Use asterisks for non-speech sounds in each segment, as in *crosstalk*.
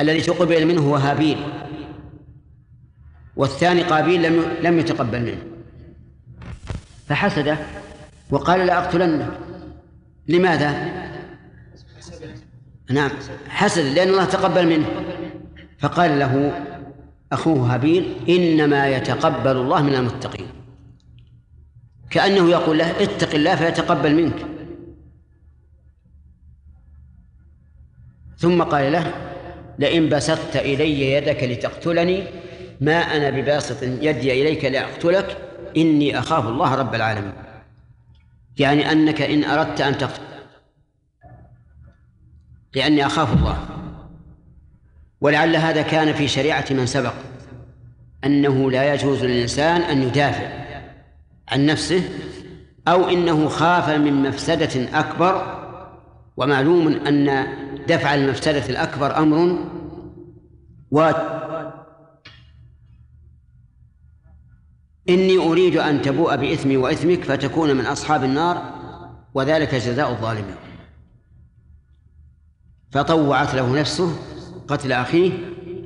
الذي تقبل منه هو هابيل والثاني قابيل لم لم يتقبل منه. فحسده وقال لأقتلنك لماذا؟ نعم حسد لأن الله تقبل منه. فقال له أخوه هابيل إنما يتقبل الله من المتقين. كأنه يقول له اتق الله فيتقبل منك. ثم قال له لئن بسطت إلي يدك لتقتلني ما أنا بباسط يدي إليك لأقتلك إني أخاف الله رب العالمين. يعني أنك إن أردت أن تقتل لأني أخاف الله. ولعل هذا كان في شريعة من سبق أنه لا يجوز للإنسان أن يدافع عن نفسه أو إنه خاف من مفسدة أكبر ومعلوم أن دفع المفسدة الأكبر أمر واجب. إني أريد أن تبوء بإثمي وإثمك فتكون من أصحاب النار وذلك جزاء الظالمين. فطوعت له نفسه قتل أخيه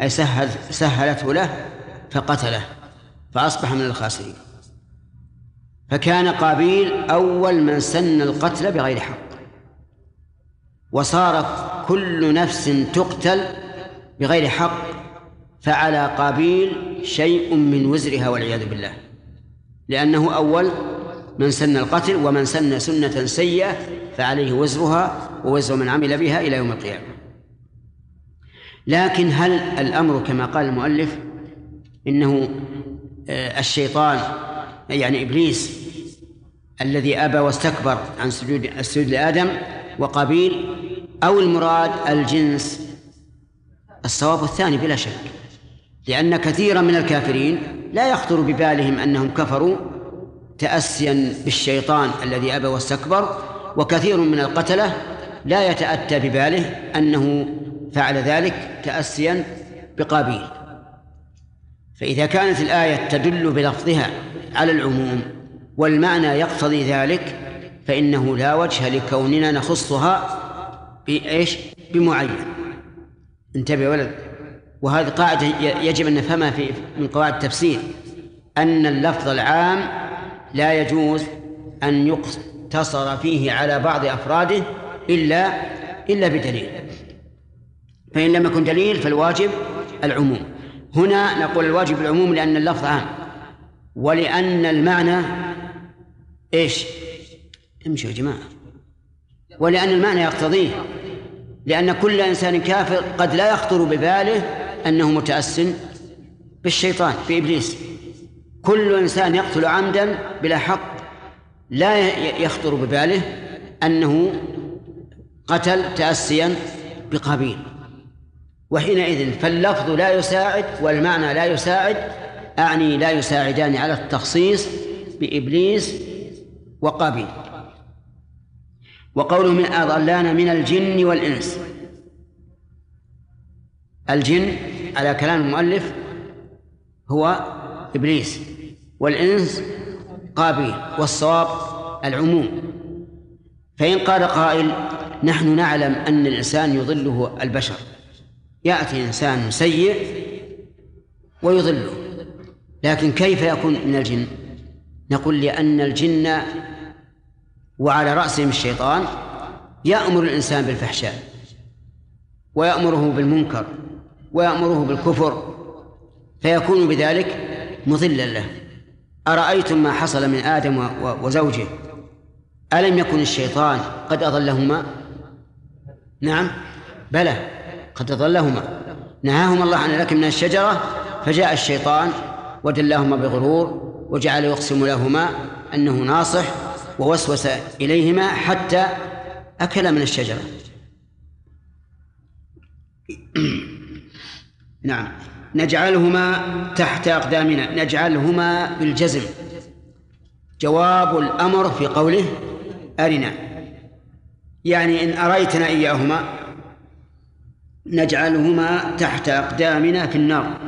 أي سهل سهلته له فقتله فأصبح من الخاسرين. فكان قابيل أول من سن القتل بغير حق. وصارت كل نفس تقتل بغير حق فعلى قابيل شيء من وزرها والعياذ بالله. لأنه أول من سن القتل ومن سن سنة سيئة فعليه وزرها ووزر من عمل بها إلى يوم القيامة. لكن هل الأمر كما قال المؤلف إنه آه، الشيطان يعني إبليس الذي أبى واستكبر عن سجود السجود لآدم وقابيل أو المراد الجنس؟ الصواب الثاني بلا شك لأن كثيرا من الكافرين لا يخطر ببالهم أنهم كفروا تأسيا بالشيطان الذي أبى واستكبر وكثير من القتلة لا يتأتى بباله أنه فعل ذلك تأسيا بقابيل فإذا كانت الآية تدل بلفظها على العموم والمعنى يقتضي ذلك فإنه لا وجه لكوننا نخصها بإيش؟ بمعين. انتبه ولد. وهذه قاعدة يجب أن نفهمها في من قواعد التفسير. أن اللفظ العام لا يجوز أن يقتصر فيه على بعض أفراده إلا إلا بدليل. فإن لم يكن دليل فالواجب العموم. هنا نقول الواجب العموم لأن اللفظ عام. ولأن المعنى إيش؟ امشوا يا جماعة. ولأن المعنى يقتضيه. لأن كل إنسان كافر قد لا يخطر بباله أنه متأس بالشيطان بإبليس. كل إنسان يقتل عمدا بلا حق لا يخطر بباله أنه قتل تأسيا بقابيل وحينئذ فاللفظ لا يساعد والمعنى لا يساعد أعني لا يساعدان على التخصيص بإبليس وقابيل وقوله من أضلانا من الجن والإنس. الجن على كلام المؤلف هو إبليس والإنس قابيل والصواب العموم. فإن قال قائل نحن نعلم أن الإنسان يضله البشر. يأتي إنسان سيء ويضله. لكن كيف يكون من الجن؟ نقول لأن الجن وعلى رأسهم الشيطان يأمر الإنسان بالفحشاء ويأمره بالمنكر ويأمره بالكفر فيكون بذلك مضلا له. أرأيتم ما حصل من آدم وزوجه؟ ألم يكن الشيطان قد أضلهما؟ نعم. بلى قد أضلهما. نهاهما الله عن لك من الشجرة فجاء الشيطان ودلاهما بغرور وجعل يقسم لهما أنه ناصح ووسوس إليهما حتى أكل من الشجرة. *clears throat* نعم. نجعلهما تحت أقدامنا. نجعلهما بالجزم. جواب الأمر في قوله أرنا. يعني إن أريتنا إياهما نجعلهما تحت أقدامنا في النار.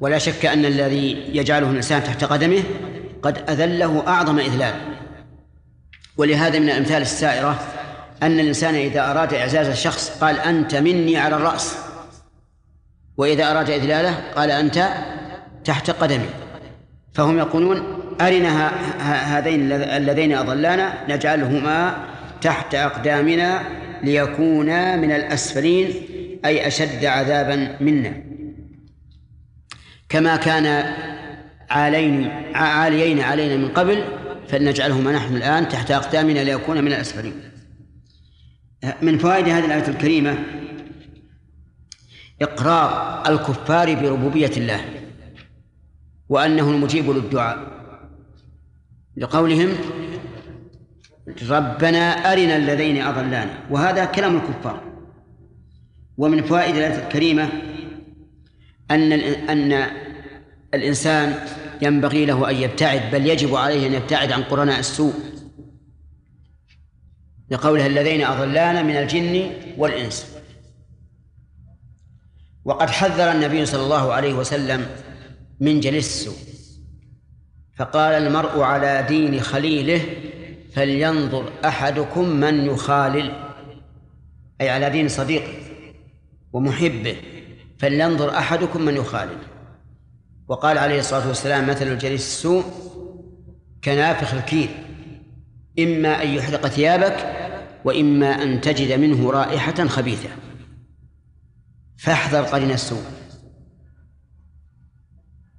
ولا شك أن الذي يجعله الإنسان تحت قدمه قد أذله أعظم إذلال. ولهذا من الأمثال السائرة أن الإنسان إذا أراد إعزاز الشخص قال أنت مني على الرأس. وإذا أراد إذلاله قال أنت تحت قدمي. فهم يقولون أرنا هذين اللذين أضلانا نجعلهما تحت أقدامنا ليكونا من الأسفلين أي أشد عذابا منا. كما كان عالين عاليين علينا من قبل فلنجعلهما نحن الآن تحت أقدامنا ليكون من الأسفلين. من فوائد هذه الآية الكريمة إقرار الكفار بربوبية الله وأنه المجيب للدعاء. لقولهم ربنا أرنا الذين أضلانا. وهذا كلام الكفار. ومن فوائد الآية الكريمة أن أن الإنسان ينبغي له أن يبتعد بل يجب عليه أن يبتعد عن قرناء السوء. لقولها الذين أضلانا من الجن والإنس. وقد حذر النبي صلى الله عليه وسلم من جلس السوء. فقال المرء على دين خليله فلينظر أحدكم من يخالل. أي على دين صديقه ومحبه فلينظر أحدكم من يخالل وقال عليه الصلاة والسلام مثل الجليس السوء كنافخ الكير إما أن يحرق ثيابك وإما أن تجد منه رائحة خبيثة. فاحذر قرين السوء.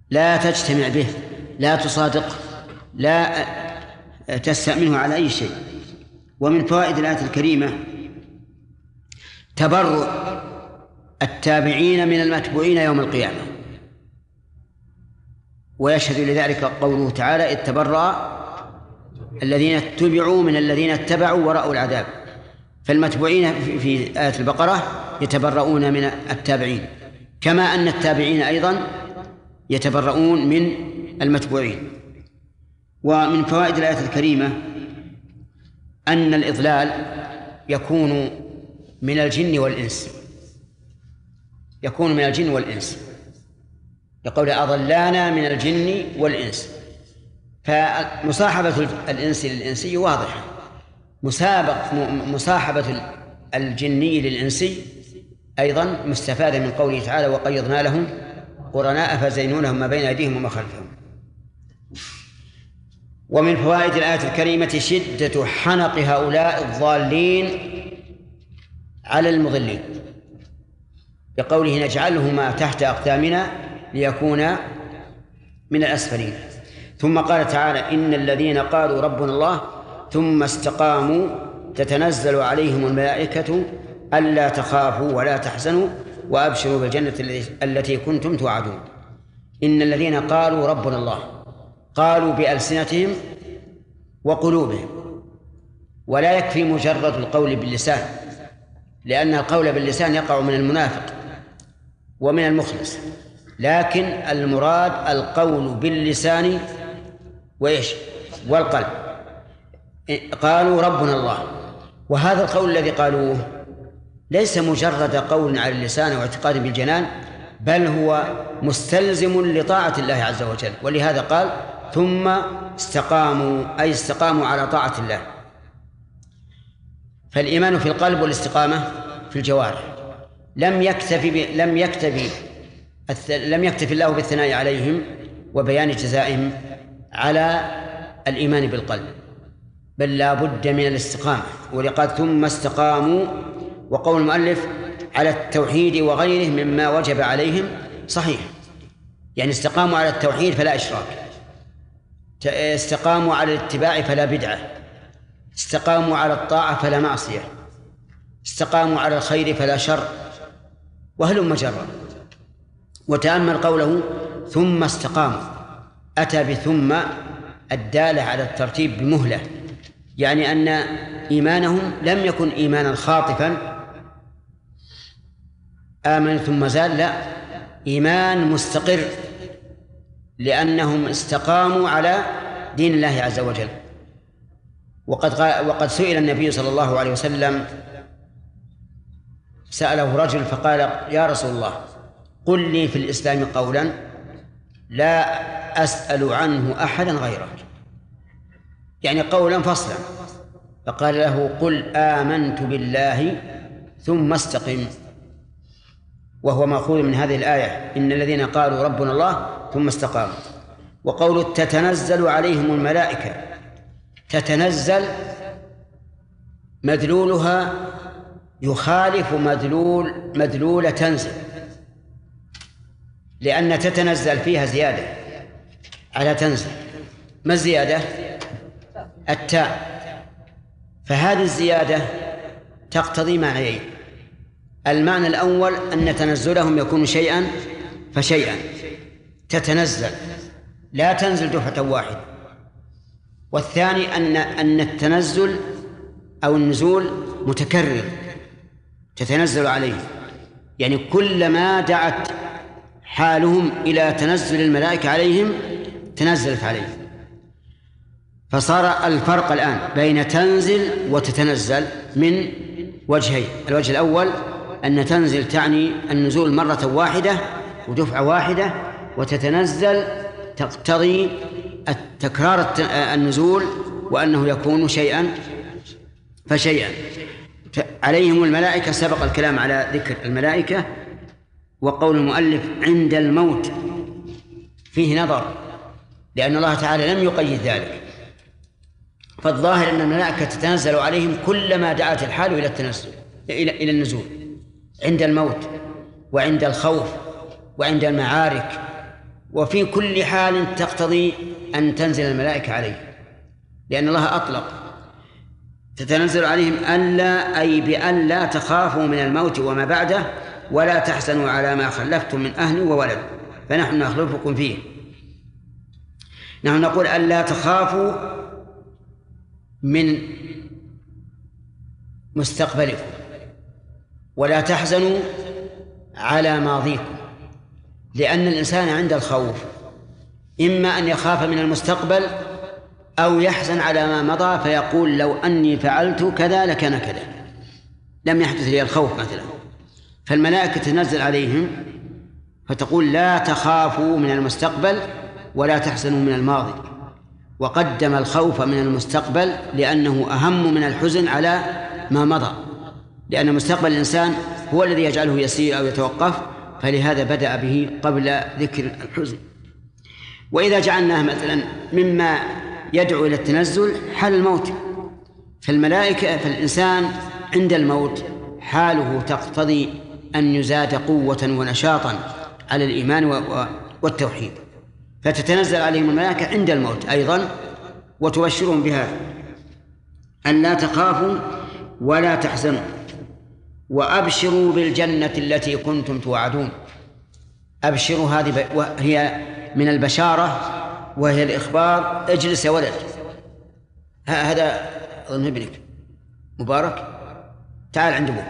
لا تجتمع به لا تصادقه لا تستأمنه على أي شيء. ومن فوائد الآية الكريمة تبرؤ التابعين من المتبوعين يوم القيامة. ويشهد لذلك قوله تعالى إذ تبرأ الذين اتبعوا من الذين اتبعوا ورأوا العذاب. فالمتبوعين في آية البقرة يتبرؤون من التابعين كما أن التابعين أيضا يتبرؤون من المتبوعين. ومن فوائد الآية الكريمة أن الإضلال يكون من الجن والإنس يكون من الجن والإنس. يقول أضلانا من الجن والإنس. فمصاحبة الإنس للإنسي واضحة. مسابق مصاحبة الجني للإنسي أيضا مستفادة من قوله تعالى وقيضنا لهم قرناء فزينوا لهم ما بين أيديهم وما خلفهم. ومن فوائد الآية الكريمة شدة حنق هؤلاء الضالين على المضلين. بقوله نجعلهما تحت أقدامنا ليكونا من الأسفلين. ثم قال تعالى إن الذين قالوا ربنا الله ثم استقاموا تتنزل عليهم الملائكة ألا تخافوا ولا تحزنوا وأبشروا بالجنة التي كنتم توعدون. إن الذين قالوا ربنا الله قالوا بألسنتهم وقلوبهم. ولا يكفي مجرد القول باللسان لأن القول باللسان يقع من المنافق ومن المخلص. لكن المراد القول باللسان وإيش؟ والقلب. قالوا ربنا الله. وهذا القول الذي قالوه ليس مجرد قول على اللسان واعتقاد بالجنان بل هو مستلزم لطاعة الله عز وجل. ولهذا قال ثم استقاموا. أي استقاموا على طاعة الله. فالإيمان في القلب والاستقامة في الجوارح. لم يكتفي لم يكتفي لم يكتفي الله بالثناء عليهم وبيان جزائهم على الإيمان بالقلب بل لا بد من الاستقامة. ولقد ثم استقاموا وقول المؤلف على التوحيد وغيره مما وجب عليهم صحيح. يعني استقاموا على التوحيد فلا إشراك استقاموا على الاتباع فلا بدعة استقاموا على الطاعة فلا معصية استقاموا على الخير فلا شر وهلم جرا وتأمل قوله ثم استقاموا أتى بثم الدالة على الترتيب بمهلة يعني أن إيمانهم لم يكن إيمانا خاطفا. آمن ثم زال لا إيمان مستقر لأنهم استقاموا على دين الله عز وجل. وقد وقد سئل النبي صلى الله عليه وسلم سأله رجل فقال يا رسول الله قل لي في الإسلام قولا لا أسأل عنه أحدا غيرك. يعني قولا فصلا. فقال له قل آمنت بالله ثم استقم. وهو مأخوذ من هذه الآية. إن الذين قالوا ربنا الله ثم استقاموا. وقول تتنزل عليهم الملائكة. تتنزل مدلولها يخالف مدلول مدلول تنزل. لأن تتنزل فيها زيادة. على تنزل. ما الزيادة؟ التاء. فهذه الزيادة تقتضي معنيين. المعنى الأول أن تنزلهم يكون شيئا فشيئا. تتنزل. لا تنزل دفعة واحدة. والثاني أن أن التنزل أو النزول متكرر. تتنزل عليه. يعني كلما دعت حالهم إلى تنزل الملائكة عليهم تنزلت عليهم. فصار الفرق الآن بين تنزل وتتنزل من وجهين. الوجه الأول أن تنزل تعني النزول مرة واحدة ودفعة واحدة وتتنزل تقتضي تكرار النزول وأنه يكون شيئا فشيئا. عليهم الملائكة سبق الكلام على ذكر الملائكة وقول المؤلف عند الموت فيه نظر لأن الله تعالى لم يقيد ذلك. فالظاهر أن الملائكة تتنزل عليهم كلما دعت الحال إلى التنزل إلى إلى النزول. عند الموت وعند الخوف وعند المعارك وفي كل حال تقتضي أن تنزل الملائكة عليه لأن الله أطلق. تتنزل عليهم ألا أي بأن لا تخافوا من الموت وما بعده ولا تحزنوا على ما خلفتم من أهل وولد فنحن نخلفكم فيه. نحن نقول ألا تخافوا من مستقبلكم ولا تحزنوا على ماضيكم لأن الإنسان عند الخوف إما أن يخاف من المستقبل أو يحزن على ما مضى فيقول لو أني فعلت كذا لكان كذا. لم يحدث لي الخوف مثلا. فالملائكة تنزل عليهم فتقول لا تخافوا من المستقبل ولا تحزنوا من الماضي. وقدم الخوف من المستقبل لأنه أهم من الحزن على ما مضى. لأن مستقبل الإنسان هو الذي يجعله يسير أو يتوقف فلهذا بدأ به قبل ذكر الحزن. وإذا جعلناه مثلا مما يدعو إلى التنزل حال الموت. فالملائكة فالإنسان عند الموت حاله تقتضي أن يزاد قوة ونشاطا على الإيمان والتوحيد. فتتنزل عليهم الملائكة عند الموت أيضا وتبشرهم بهذا. أن لا تخافوا ولا تحزنوا وأبشروا بالجنة التي كنتم توعدون. أبشروا هذه هي من البشارة وهي الإخبار اجلس يا ولد. هذا ابنك. مبارك. تعال عند أبوك.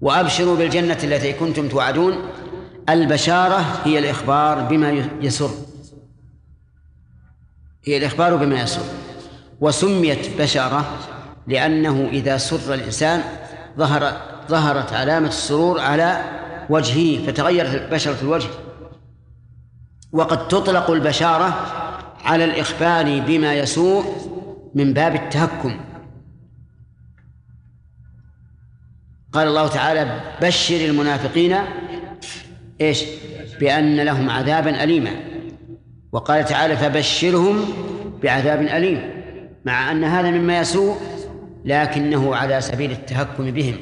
وأبشروا بالجنة التي كنتم توعدون. البشارة هي الإخبار بما يسر. هي الإخبار بما يسر. وسميت بشارة لأنه إذا سر الإنسان ظهر ظهرت علامة السرور على وجهه فتغيرت بشرة الوجه. وقد تطلق البشارة على الإخبار بما يسوء من باب التهكم. قال الله تعالى بشر المنافقين إيش؟ بأن لهم عذابا أليما. وقال تعالى فبشرهم بعذاب أليم. مع أن هذا مما يسوء لكنه على سبيل التهكم بهم.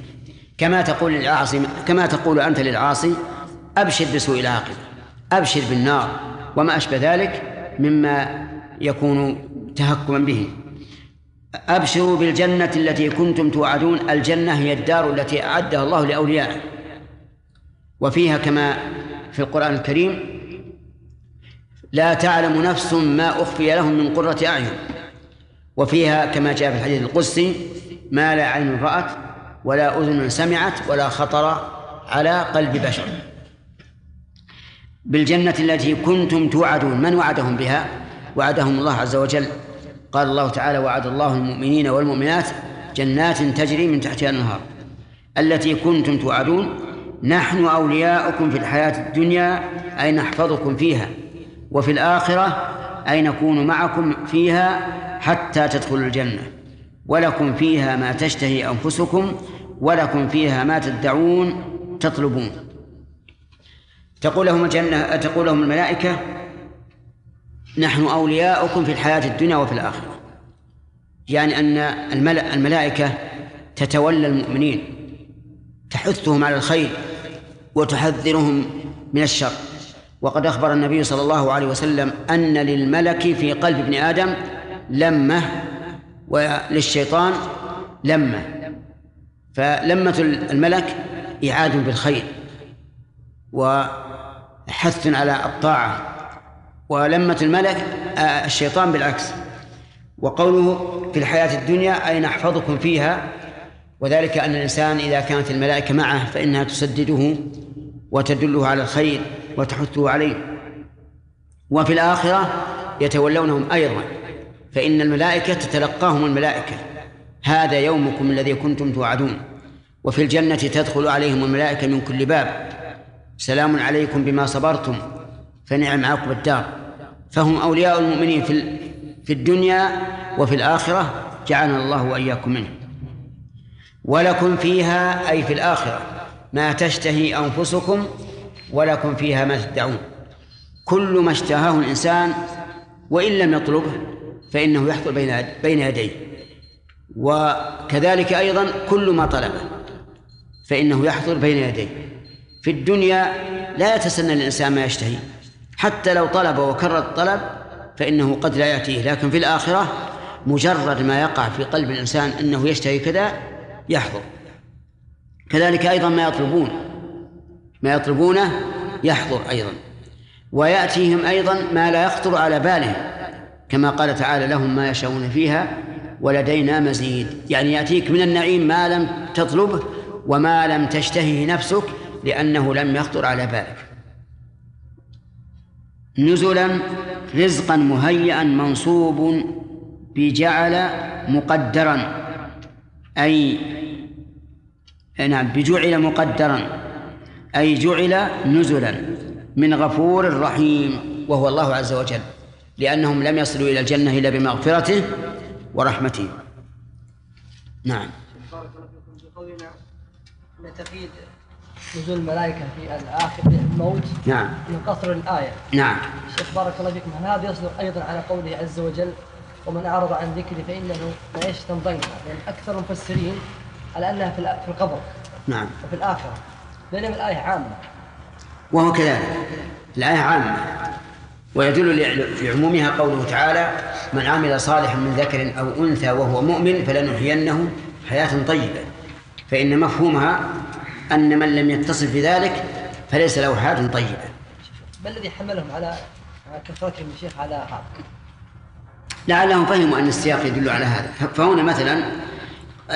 كما تقول للعاصي كما تقول أنت للعاصي أبشر بسوء العاقبة أبشر بالنار وما أشبه ذلك مما يكون تهكما به أبشروا بالجنة التي كنتم توعدون. الجنة هي الدار التي أعدها الله لأوليائه. وفيها كما في القرآن الكريم لا تعلم نفس ما أخفي لهم من قرة أعين. وفيها كما جاء في الحديث القدسي ما لا عين رأت ولا أذن سمعت ولا خطر على قلب بشر. بالجنة التي كنتم توعدون. من وعدهم بها؟ وعدهم الله عز وجل. قال الله تعالى وعد الله المؤمنين والمؤمنات جنات تجري من تحتها النهار التي كنتم توعدون. نحن أولياؤكم في الحياة الدنيا أي نحفظكم فيها. وفي الآخرة أي نكون معكم فيها حتى تدخلوا الجنة. ولكم فيها ما تشتهي أنفسكم ولكم فيها ما تدعون تطلبون. تقول لهم الجنة تقول لهم الملائكة نحن أولياؤكم في الحياة الدنيا وفي الآخرة. يعني أن الملائكة تتولى المؤمنين تحثهم على الخير وتحذرهم من الشر. وقد أخبر النبي صلى الله عليه وسلم أن للملك في قلب ابن آدم لمة وللشيطان لمة. فلمة الملك إعاد بالخير وحث على الطاعة. ولمة الملك آه، الشيطان بالعكس. وقوله في الحياة الدنيا أي نحفظكم فيها؟ وذلك أن الإنسان إذا كانت الملائكة معه فإنها تسدده وتدله على الخير وتحثه عليه. وفي الآخرة يتولونهم أيضا فإن الملائكة تتلقاهم الملائكة. هذا يومكم الذي كنتم توعدون. وفي الجنة تدخل عليهم الملائكة من كل باب. سلام عليكم بما صبرتم. فنعم عقب الدار. فهم أولياء المؤمنين في في الدنيا وفي الآخرة جعلنا الله وإياكم منه ولكم فيها أي في الآخرة ما تشتهي أنفسكم ولكم فيها ما تدعون. كل ما اشتهاه الإنسان وإن لم يطلبه فإنه يحصل بين بين يديه. وكذلك أيضا كل ما طلبه فإنه يحصل بين يديه. في الدنيا لا يتسنى الإنسان ما يشتهي. حتى لو طلب وكرر الطلب فإنه قد لا يأتيه. لكن في الآخرة مجرد ما يقع في قلب الإنسان أنه يشتهي كذا يحضر. كذلك أيضا ما يطلبون. ما يطلبونه يحضر أيضا. ويأتيهم أيضا ما لا يخطر على بالهم. كما قال تعالى لهم ما يشاءون فيها ولدينا مزيد. يعني يأتيك من النعيم ما لم تطلبه وما لم تشتهه نفسك لأنه لم يخطر على بالك. نزلا رزقا مهيئا منصوب بجعل مقدرا. أي نعم بجعل مقدرا. أي جعل نزلا من غفور رحيم وهو الله عز وجل. لأنهم لم يصلوا إلى الجنة إلا بمغفرته ورحمته. نعم. بارك نزول الملائكة في الآخر الموت نعم. من قصر الآية. نعم. شيخ بارك الله فيكم. هل هذا يصدق أيضا على قوله عز وجل ومن أعرض عن ذكري فإنه معيشة ضنكا يعني أكثر المفسرين على أنها في في القبر. نعم. وفي الآخرة. بينما الآية عامة. وهو كذلك. الآية عامة. ويدل لعمومها قوله تعالى من عمل صالحا من ذكر أو أنثى وهو مؤمن فلنحيينه حياة طيبة. فإن مفهومها أن من لم يتصف بذلك فليس له حياة طيبة. ما الذي حملهم على كثرتهم الشيخ على هذا؟ لعلهم فهموا أن السياق يدل على هذا. فهنا مثلا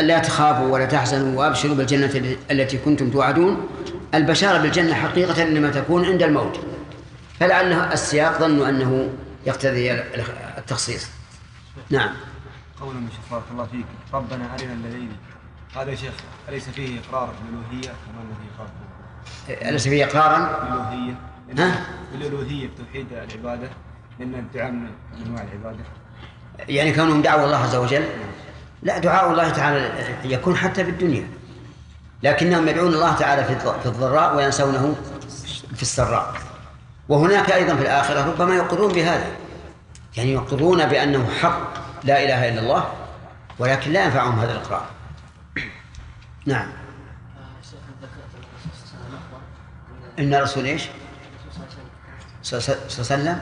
لا تخافوا ولا تحزنوا وأبشروا بالجنة التي كنتم توعدون. البشارة بالجنة حقيقة إنما تكون عند الموت. فلعله السياق ظنوا أنه يقتضي التخصيص. نعم. قول من شيخ بارك الله فيك. ربنا أرنا الذين هذا يا شيخ أليس فيه إقرار بالألوهية كما الذي قال أليس فيه إقرارا؟ بالألوهية ها؟ بالألوهية بتوحيد العبادة لأن الدعاء من أنواع العبادة. يعني كونهم دعوا الله عز وجل؟ لا دعاء الله تعالى يكون حتى في الدنيا لكنهم يدعون الله تعالى في الضراء وينسونه في السراء. وهناك أيضا في الآخرة ربما يقرون بهذا يعني يقرون بأنه حق لا إله إلا الله ولكن لا ينفعهم هذا الإقرار. نعم. إن الرسول إيش؟ صلى الله عليه وسلم.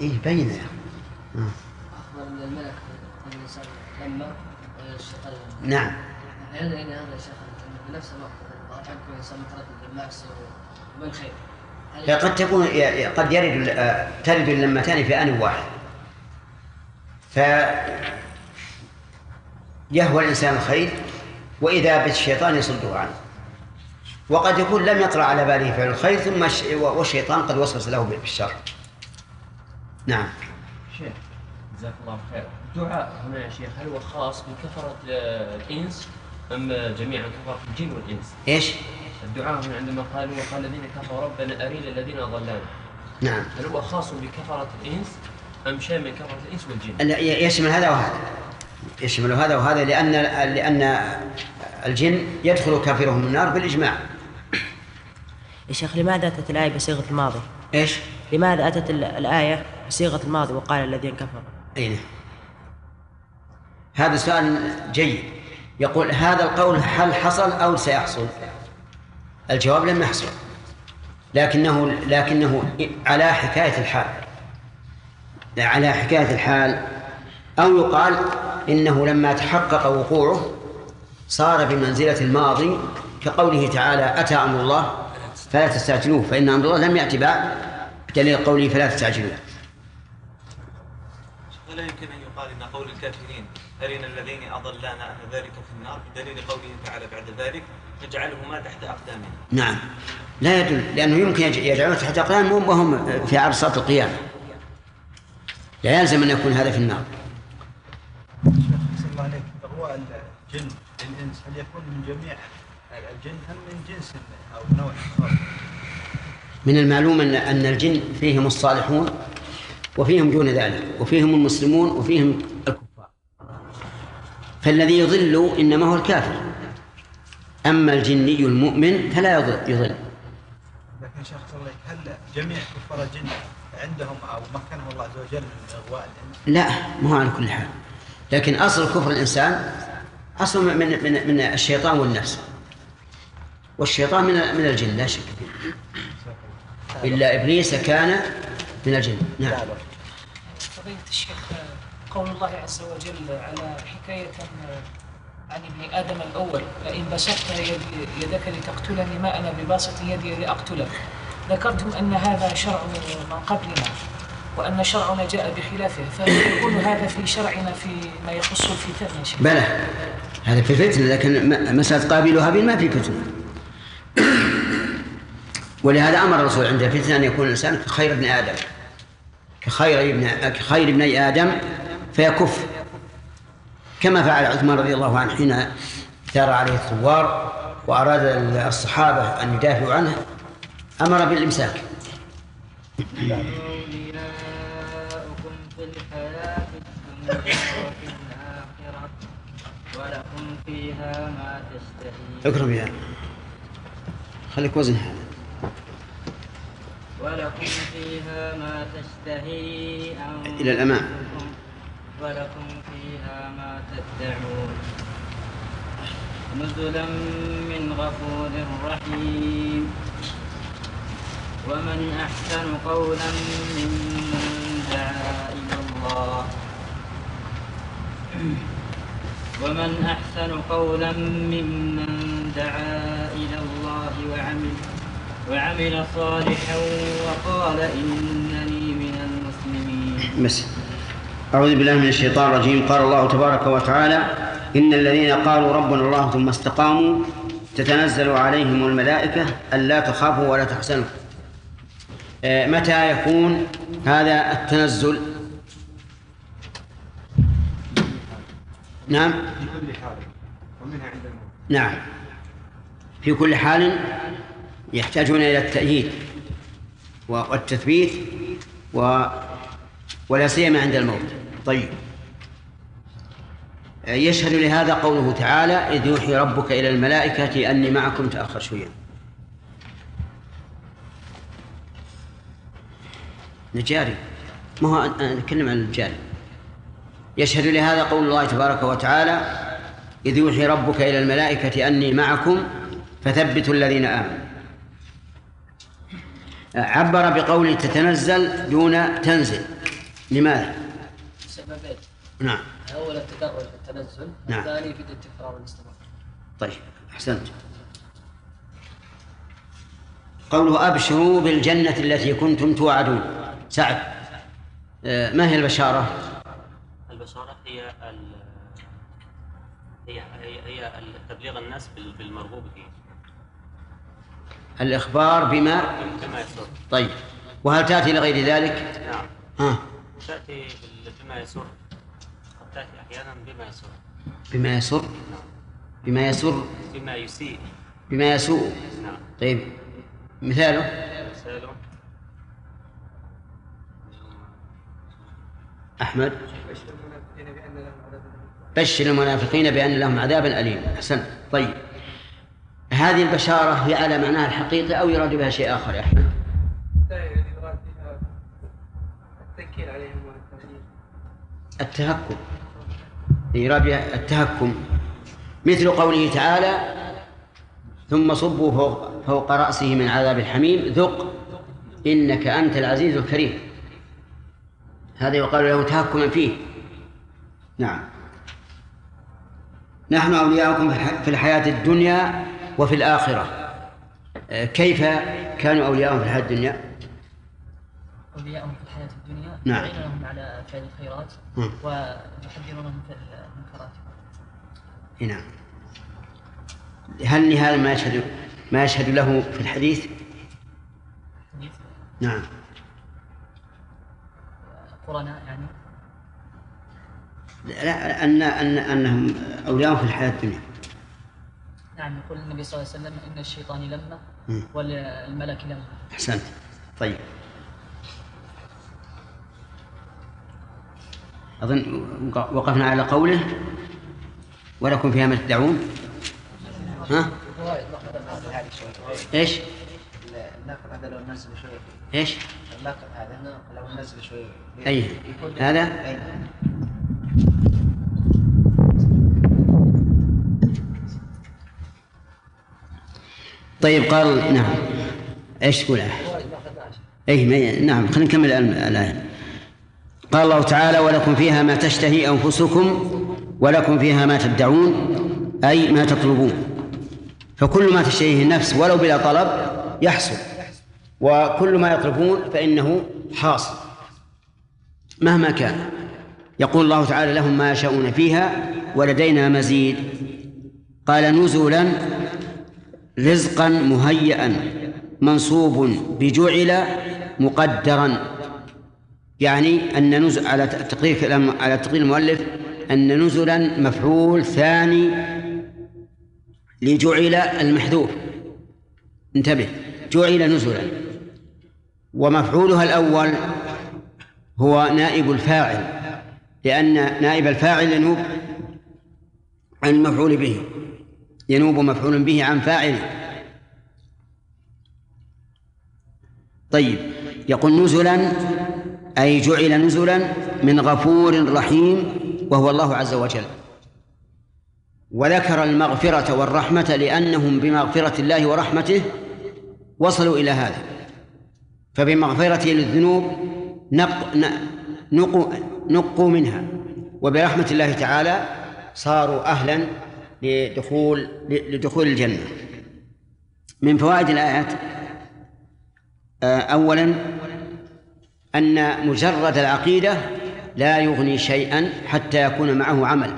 إيه بين يا أخبر من الملك الإنسان لما نعم. هذا يعني هذا شيخ بنفس الوقت الإنسان متردد وبين قد تكون قد يرد ترد اللمتان في آن واحد. ف يهوى الإنسان الخير. وإذا بالشيطان يصده عنه. وقد يكون لم يطرأ على باله فعل الخير ثم والشيطان قد وسوس له بالشر. نعم. شيخ جزاك الله خير. الدعاء هنا يا شيخ هل هو خاص بكثرة الإنس أم جميعا كفرة الجن والإنس؟ إيش؟ الدعاء هنا عندما قالوا وقال الذين كفروا ربنا أرينا الذين أضلانا نعم. هل هو خاص بكثرة الإنس أم شامل كفرة الإنس والجن؟ لا، يشمل هذا وهذا. يشمل هذا وهذا لأن لأن الجن يدخل كافرهم النار بالإجماع. يا شيخ لماذا أتت الآية بصيغة الماضي؟ إيش؟ لماذا أتت ال- الآية بصيغة الماضي وقال الذين كفروا؟ أي نعم. هذا سؤال جيد. يقول هذا القول هل حصل أو سيحصل؟ الجواب لم يحصل. لكنه لكنه على حكاية الحال. على حكاية الحال أو يقال إنه لما تحقق وقوعه صار بمنزلة الماضي كقوله تعالى أتى أمر الله فلا تستعجلوه فإن أمر الله لم يأتي بعد بدليل قوله فلا تستعجلوه. ولا يمكن أن يقال إن قول الكافرين أرنا الذين أضلانا أن ذلك في النار بدليل قوله تعالى بعد ذلك نجعلهما تحت أقدامنا؟ نعم. لا يدل لأنه يمكن يج- يجعلون تحت أقدامهم وهم في عرصات القيامة. لا يلزم أن يكون هذا في النار. هو الجن للإنس هل يكون من جميع الجن أم من جنس أو نوع خاص؟ من المعلوم أن أن الجن فيهم الصالحون وفيهم دون ذلك وفيهم المسلمون وفيهم الكفار فالذي يضل إنما هو الكافر أما الجني المؤمن فلا يضل, يضل. لكن شيخ الله هل جميع كفار الجن عندهم أو مكنهم الله عز وجل من إغواء الإنس؟ لا ما هو على كل حال لكن أصل كفر الإنسان أصل من من من الشيطان والنفس. والشيطان من من الجن لا شك. إلا إبليس كان من الجن. نعم. فضيلة الشيخ قول الله عز وجل على حكاية عن ابن آدم الأول لئن بسطت يد- يدك لتقتلني ما أنا بباسط يدي لأقتلك. ذكرتم أن هذا شرع من قبلنا. وأن شرعنا جاء بخلافه فيكون هذا في شرعنا فيما يخص الفتن بلى هذا في فتنة لكن مسألة قابل وهابيل ما في فتنة ولهذا أمر الرسول عند الفتنة أن يكون الإنسان كخير ابن آدم. كخير ابن كخير ابني آدم فيكف. كما فعل عثمان رضي الله عنه حين ثار عليه الثوار وأراد الصحابة أن يدافعوا عنه أمر بالإمساك. في الحياة الدنيا وفي الآخرة ولكم فيها ما تشتهي اكرم يا خليك وزن هذا ولكم فيها ما تشتهي إلى الأمام. ولكم فيها ما تدعون نزلا من غفور رحيم ومن أحسن قولا ممن الله. *clears throat* ومن أحسن قولا ممن دعا إلى الله وعمل وعمل صالحا وقال إنني من المسلمين. بس أعوذ بالله من الشيطان الرجيم. قال الله تبارك وتعالى إن الذين قالوا ربنا الله ثم استقاموا تتنزل عليهم الملائكة ألا تخافوا ولا تحزنوا. آه، متى يكون هذا التنزل؟ نعم. في كل حال ومنها عند الموت. نعم. في كل حال يحتاجون إلى التأييد والتثبيت و ولا سيما عند الموت. طيب. يشهد لهذا قوله تعالى إذ يوحي ربك إلى الملائكة أني معكم تأخر شوية. نجاري. ما هو أنا نتكلم عن الجاري. يشهد لهذا قول الله تبارك وتعالى إذ يوحي ربك إلى الملائكة أني معكم فثبتوا الذين آمنوا. عبر بقوله تتنزل دون تنزل. لماذا؟ سببين. نعم. الأول التدرج في التنزل نعم. الثاني في التكرار والاستمرار طيب أحسنت. قوله أبشروا بالجنة التي كنتم توعدون. سعد آه، ما هي البشارة؟ البشارة هي ال هي هي, هي تبليغ الناس بال- بالمرغوب فيه. الإخبار بما بما يسر. طيب وهل تأتي لغير ذلك؟ نعم. ها. تأتي بما يسر. قد تأتي أحيانا بما يسر. بما يسر؟ بما يسر؟ بما يسيء. بما يسوء. نعم. طيب مثاله؟ مثاله. أحمد؟ بشر المنافقين بأن لهم عذابا أليما أحسنت. طيب. هذه البشارة هي على معناها الحقيقي أو يراد بها شيء آخر يا أحمد؟ التهكم. يراد بها التهكم. مثل قوله تعالى ثم صبوا فوق, فوق رأسه من عذاب الحميم ذق إنك أنت العزيز الكريم. هذا يقال له تهكما فيه. نعم. نحن أولياؤكم في الحياة الدنيا وفي الآخرة آه، كيف كانوا أولياؤهم في الحياة الدنيا؟ أولياءهم في الحياة الدنيا نعم. يعينونهم على فعل الخيرات. ويحذرونهم في المنكرات نعم هل هذا ما يشهد ما يشهد له في الحديث؟ حديث نعم قرناء يعني لا أن أن أنهم أولياءهم في الحياة الدنيا. نعم يقول النبي صلى الله عليه وسلم إن الشيطان لمة. والملك لمة أحسنت. طيب. أظن وقفنا على قوله ولكم فيها ما تدعون. ها؟ إيش؟ الناقل هذا لو نزل شوي إيش؟ الناقل هذا. لو نزل شوي أي. هذا؟ طيب قال نعم. إيش تقول اي ما- نعم خلينا نكمل الآية قال الله تعالى ولكم فيها ما تشتهي أنفسكم ولكم فيها ما تدعون أي ما تطلبون. فكل ما تشتهيه النفس ولو بلا طلب يحصل وكل ما يطلبون فإنه حاصل مهما كان. يقول الله تعالى لهم ما يشاءون فيها ولدينا مزيد. قال نزلا رزقا مهيئا منصوب بجعل مقدرا. يعني أن نزل على كلام على تقدير المؤلف أن نزلا مفعول ثاني لجعل المحذوف. انتبه جعل نزلا. ومفعولها الأول هو نائب الفاعل لأن نائب الفاعل ينوب عن المفعول به. ينوب مفعول به عن فاعله طيب يقول نزلا أي جعل نزلا من غفور رحيم وهو الله عز وجل. وذكر المغفرة والرحمة لأنهم بمغفرة الله ورحمته وصلوا إلى هذا. فبمغفرته للذنوب نق نقوا نقوا منها. وبرحمة الله تعالى صاروا أهلا لدخول لدخول الجنة. من فوائد الآيات آه، أولا أن مجرد العقيدة لا يغني شيئا حتى يكون معه عمل.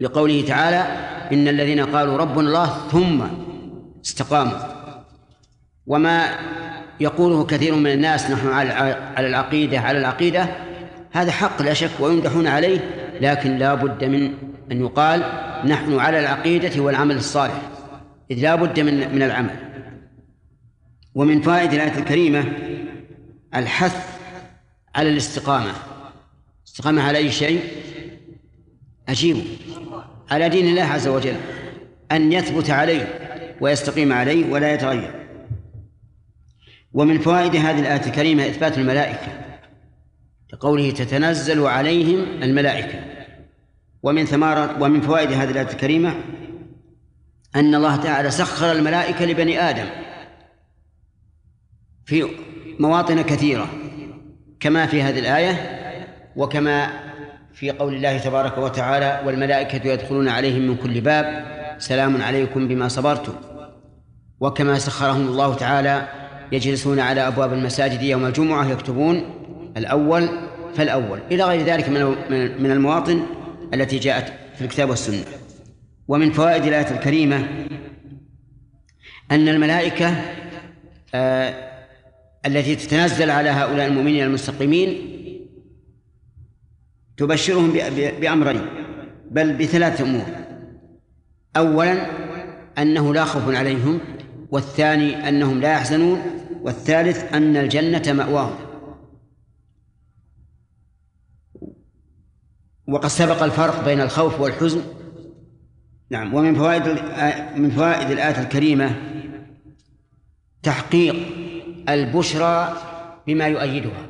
لقوله تعالى إن الذين قالوا ربنا الله ثم استقاموا. وما يقوله كثير من الناس نحن على على العقيدة على العقيدة هذا حق لا شك ويمدحون عليه لكن لا بد من أن يقال نحن على العقيدة والعمل الصالح إذ لا بد من من العمل. ومن فائدة الآية الكريمة الحث على الاستقامة. استقامة على أي شيء؟ أجيبه على دين الله عز وجل. أن يثبت عليه ويستقيم عليه ولا يتغير. ومن فوائد هذه الآية الكريمة إثبات الملائكة. لقوله تتنزل عليهم الملائكة. ومن ثمارة ومن فوائد هذه الآية الكريمة أن الله تعالى سخر الملائكة لبني آدم في مواطن كثيرة كما في هذه الآية وكما في قول الله تبارك وتعالى والملائكة يدخلون عليهم من كل باب سلام عليكم بما صبرتم. وكما سخرهم الله تعالى يجلسون على أبواب المساجد يوم الجمعة يكتبون الأول فالأول. إلى غير ذلك من المواطن التي جاءت في الكتاب والسنة. ومن فوائد الآية الكريمة أن الملائكة آه التي تتنزل على هؤلاء المؤمنين المستقيمين تبشرهم بأمرين بل بثلاث أمور. أولا أنه لا خوف عليهم والثاني أنهم لا يحزنون والثالث أن الجنة مأواهم. وقد سبق الفرق بين الخوف والحزن. نعم ومن فوائد من فوائد الآية الكريمة تحقيق البشرى بما يؤيدها.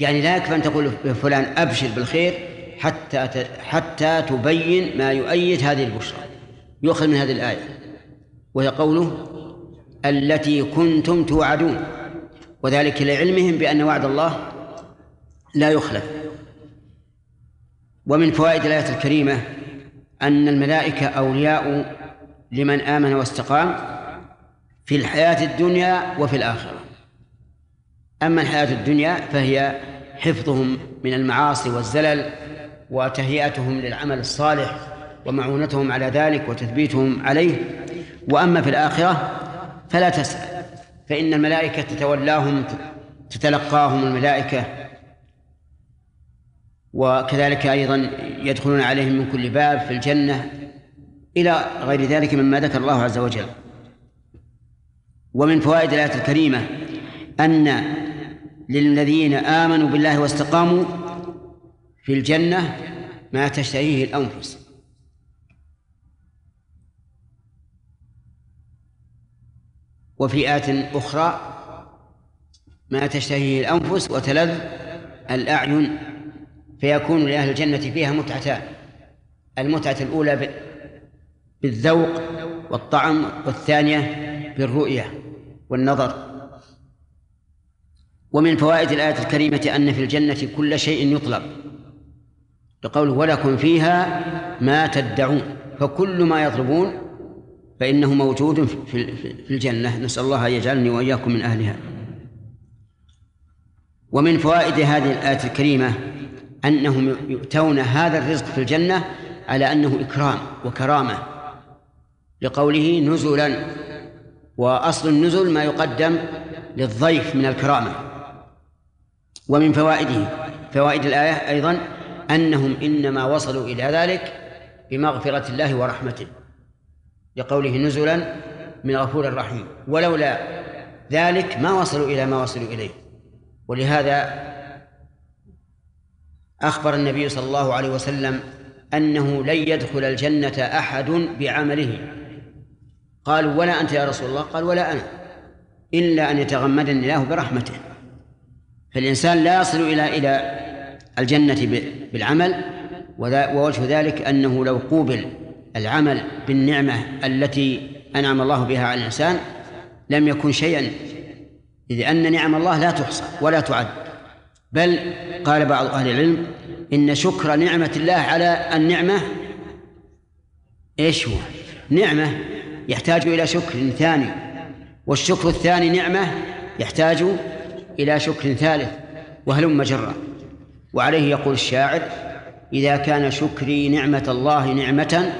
يعني لا يكفي أن تقول فلان أبشر بالخير حتى حتى تبين ما يؤيد هذه البشرى. يؤخذ من هذه الآية. وهي قوله التي كنتم توعدون. وذلك لعلمهم بأن وعد الله لا يخلف. ومن فوائد الآية الكريمة أن الملائكة أولياء لمن آمن واستقام في الحياة الدنيا وفي الآخرة. أما الحياة الدنيا فهي حفظهم من المعاصي والزلل وتهيئتهم للعمل الصالح ومعونتهم على ذلك وتثبيتهم عليه. وأما في الآخرة فلا تسأل فإن الملائكة تتولاهم تتلقاهم الملائكة وكذلك أيضا يدخلون عليهم من كل باب في الجنة إلى غير ذلك مما ذكر الله عز وجل. ومن فوائد الآية الكريمة أن للذين آمنوا بالله واستقاموا في الجنة ما تشتهيه الأنفس. وفي آية أخرى ما تشتهيه الأنفس وتلذ الأعين فيكون لأهل الجنة فيها متعتان المتعة الأولى بالذوق والطعم والثانية بالرؤية والنظر. ومن فوائد الآية الكريمة أن في الجنة كل شيء يطلب. لقوله ولكم فيها ما تدعون فكل ما يطلبون فإنه موجود في الجنة. نسأل الله أن يجعلني وإياكم من أهلها. ومن فوائد هذه الآية الكريمة أنهم يؤتون هذا الرزق في الجنة على أنه إكرام وكرامة. لقوله نزلا وأصل النزل ما يقدم للضيف من الكرامة. ومن فوائده فوائد الآية أيضا أنهم إنما وصلوا إلى ذلك بمغفرة الله ورحمته. لقوله نزلا من غفور رحيم ولولا ذلك ما وصلوا إلى ما وصلوا إليه. ولهذا أخبر النبي صلى الله عليه وسلم أنه لن يدخل الجنة أحد بعمله. قالوا ولا أنت يا رسول الله؟ قال ولا أنا. إلا أن يتغمدني الله برحمته. فالإنسان لا يصل إلى إلى الجنة بالعمل ووجه ذلك أنه لو قوبل العمل بالنعمة التي أنعم الله بها على الإنسان لم يكن شيئا إذ أن نعم الله لا تحصى ولا تعد. بل قال بعض أهل العلم إن شكر نعمة الله على النعمة إيش هو؟ نعمة يحتاج إلى شكر ثاني والشكر الثاني نعمة يحتاج إلى شكر ثالث وهلم جرا. وعليه يقول الشاعر إذا كان شكري نعمة الله نعمة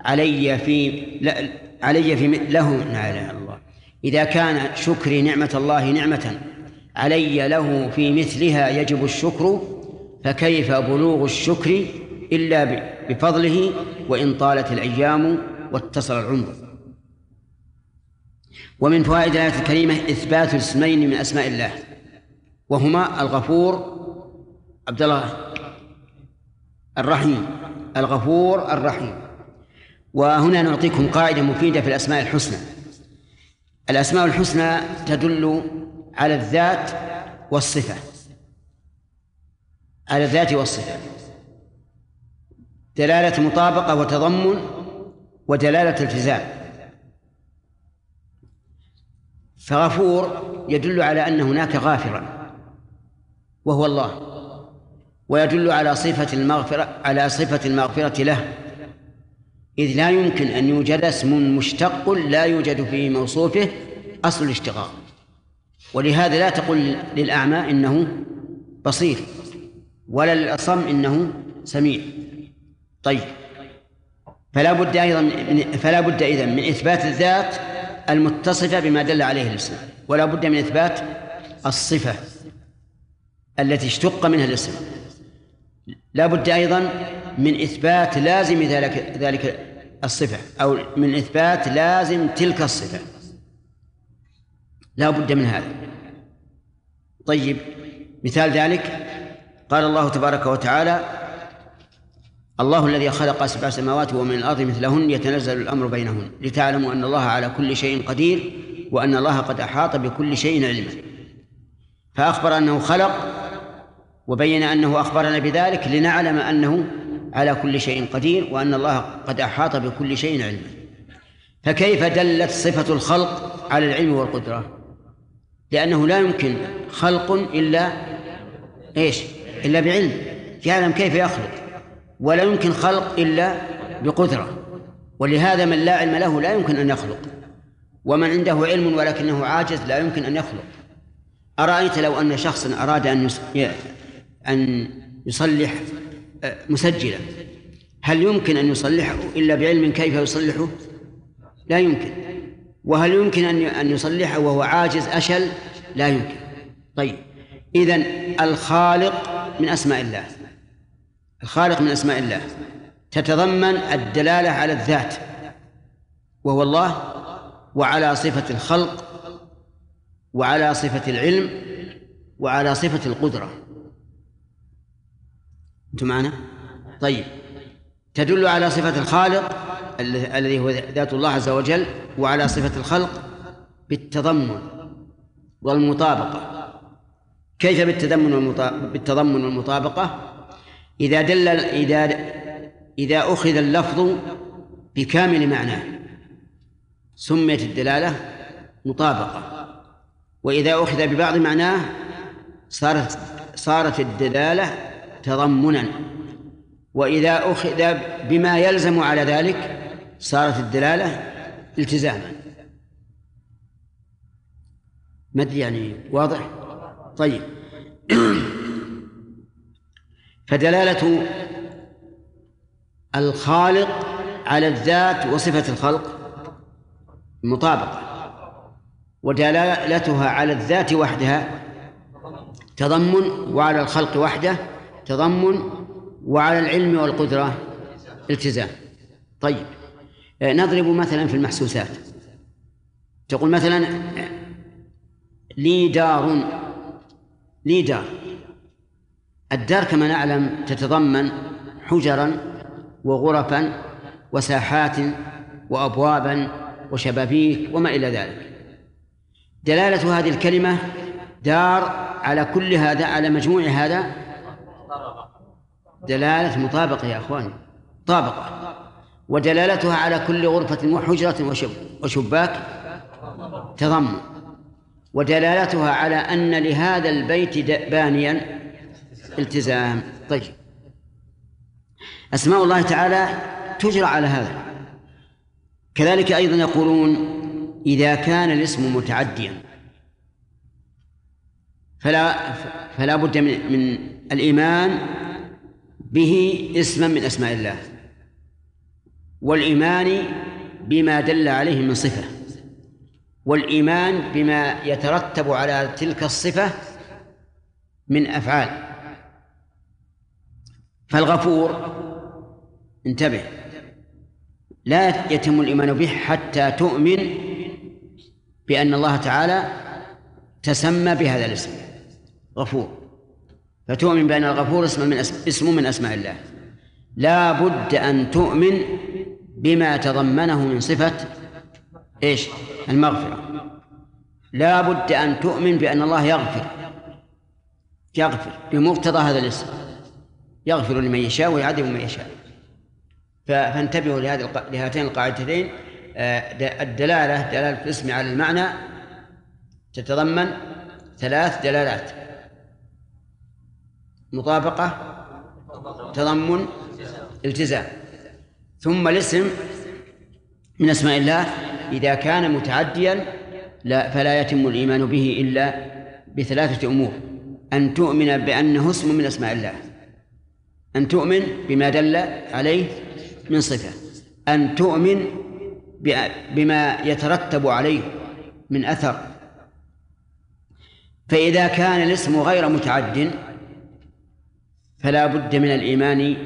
علي في لا علي في له لا إله إلا الله. إذا كان شكري نعمة الله نعمة علي له في مثلها يجب الشكر فكيف بلوغ الشكر إلا بفضله وإن طالت الأيام واتصل العمر؟ ومن فوائد الآية الكريمة إثبات اسمين من أسماء الله وهما الغفور عبد الله الرحيم الغفور الرحيم. وهنا نعطيكم قاعدة مفيدة في الأسماء الحسنى. الأسماء الحسنى تدل على الذات والصفة. على الذات والصفة. دلالة مطابقة وتضمن ودلالة التزام. فغفور يدل على أن هناك غافرا وهو الله ويدل على صفة المغفرة على صفة المغفرة له. إذ لا يمكن أن يوجد اسم مشتق لا يوجد في موصوفه أصل الاشتقاق. ولهذا لا تقل للأعمى إنه بصير ولا للأصم إنه سميع. طيب. فلا بد أيضا فلا بد إذا من إثبات الذات المتصفة بما دل عليه الاسم ولا بد من إثبات الصفة التي اشتق منها الاسم. لا بد أيضا من إثبات لازم ذلك ذلك الصفة أو من إثبات لازم تلك الصفة. لا بد من هذا. طيب مثال ذلك قال الله تبارك وتعالى الله الذي خلق سبع سماوات ومن الأرض مثلهن يتنزل الأمر بينهن لتعلموا أن الله على كل شيء قدير وأن الله قد أحاط بكل شيء علما. فأخبر أنه خلق وبين أنه أخبرنا بذلك لنعلم أنه على كل شيء قدير وأن الله قد أحاط بكل شيء علما. فكيف دلت صفة الخلق على العلم والقدرة؟ لأنه لا يمكن خلق إلا إيش؟ إلا بعلم. يعلم كيف يخلق؟ ولا يمكن خلق إلا بقدرة. ولهذا من لا علم له لا يمكن أن يخلق. ومن عنده علم ولكنه عاجز لا يمكن أن يخلق. أرأيت لو أن شخصا أراد أن أن يصلح مسجلا هل يمكن أن يصلحه إلا بعلم كيف يصلحه؟ لا يمكن. وهل يمكن أن أن يصلحه وهو عاجز أشل؟ لا يمكن. طيب. إذا الخالق من أسماء الله. الخالق من أسماء الله. تتضمن الدلالة على الذات. وهو الله وعلى صفة الخلق وعلى صفة العلم وعلى صفة القدرة. أنتم معنا؟ طيب. تدل على صفة الخالق الذي هو ذات الله عز وجل وعلى صفة الخلق بالتضمن والمطابقة. كيف بالتضمن بالتضمن والمطابقة؟ إذا دل إذا إذا أخذ اللفظ بكامل معناه سميت الدلالة مطابقة. وإذا أخذ ببعض معناه صارت صارت الدلالة تضمنا. وإذا أخذ بما يلزم على ذلك صارت الدلالة التزاما. ما أدري يعني واضح؟ طيب. *clears throat* فدلالة الخالق على الذات وصفة الخلق مطابقة. ودلالتها على الذات وحدها تضمن وعلى الخلق وحده تضمن وعلى العلم والقدرة التزام. طيب. نضرب مثلا في المحسوسات. تقول مثلا لي دار لي دار. الدار كما نعلم تتضمن حجرا وغرفا وساحات وابوابا وشبابيك وما إلى ذلك. دلالة هذه الكلمة دار على كل هذا على مجموع هذا. دلالة مطابقة يا أخواني. طابقة. ودلالتها على كل غرفة وحجرة وشباك تضمن ودلالتها على أن لهذا البيت بانيا التزام. طيب. أسماء الله تعالى تجرى على هذا. كذلك أيضا يقولون إذا كان الاسم متعديا. فلا فلا بد من, من الإيمان به اسما من أسماء الله. والإيمان بما دل عليه من صفة والإيمان بما يترتب على تلك الصفة من أفعال. فالغفور انتبه لا يتم الإيمان به حتى تؤمن بأن الله تعالى تسمى بهذا الاسم غفور. فتؤمن بأن الغفور اسم من اسم من أسماء الله. لا بد أن تؤمن بما تضمنه من صفة إيش؟ المغفرة. لا بد أن تؤمن بأن الله يغفر. يغفر بمقتضى هذا الاسم. يغفر لمن يشاء ويعذب من يشاء. فانتبهوا لهذه لهاتين القاعدتين. آه، الدلالة دلالة الاسم على المعنى تتضمن ثلاث دلالات. مطابقة تضمن التزام. ثم الاسم من أسماء الله. إذا كان متعديا لا فلا يتم الإيمان به إلا بثلاثة أمور. أن تؤمن بأنه اسم من أسماء الله. أن تؤمن بما دل عليه من صفة. أن تؤمن بما يترتب عليه من أثر. فإذا كان الاسم غير متعد فلا بد من الإيمان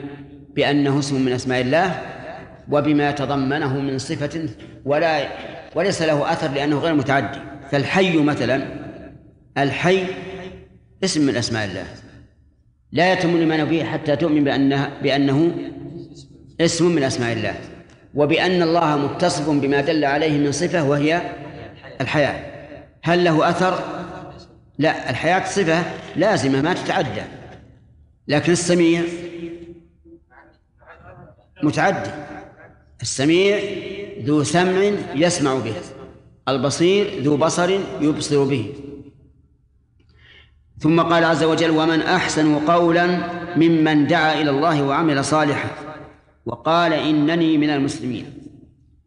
بأنه اسم من أسماء الله. وبما تضمنه من صفة ولا وليس له أثر لأنه غير متعدي. فالحي مثلا الحي اسم من أسماء الله. لا يتم الإيمان به حتى تؤمن بأنه بأنه اسم من أسماء الله. وبأن الله متصف بما دل عليه من صفة وهي الحياة. هل له أثر؟ لا الحياة صفة لازمة ما تتعدى. لكن السميع متعدي. السميع ذو سمع يسمع به البصير ذو بصر يبصر به. ثم قال عز وجل ومن أحسن قولا ممن دعا إلى الله وعمل صالحا. وقال إنني من المسلمين.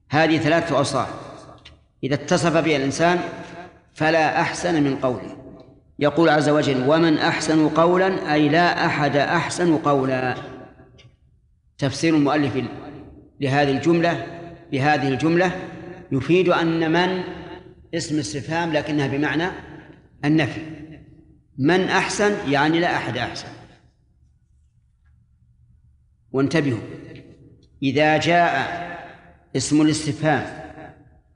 هذه ثلاثة أوصاف. إذا اتصف بها الإنسان فلا أحسن من قوله. يقول عز وجل ومن أحسن قولا أي لا أحد أحسن قولا. تفسير المؤلف لهذه الجملة بهذه الجملة يفيد أن من اسم استفهام لكنها بمعنى النفي. من أحسن يعني لا أحد أحسن. وانتبهوا إذا جاء اسم الاستفهام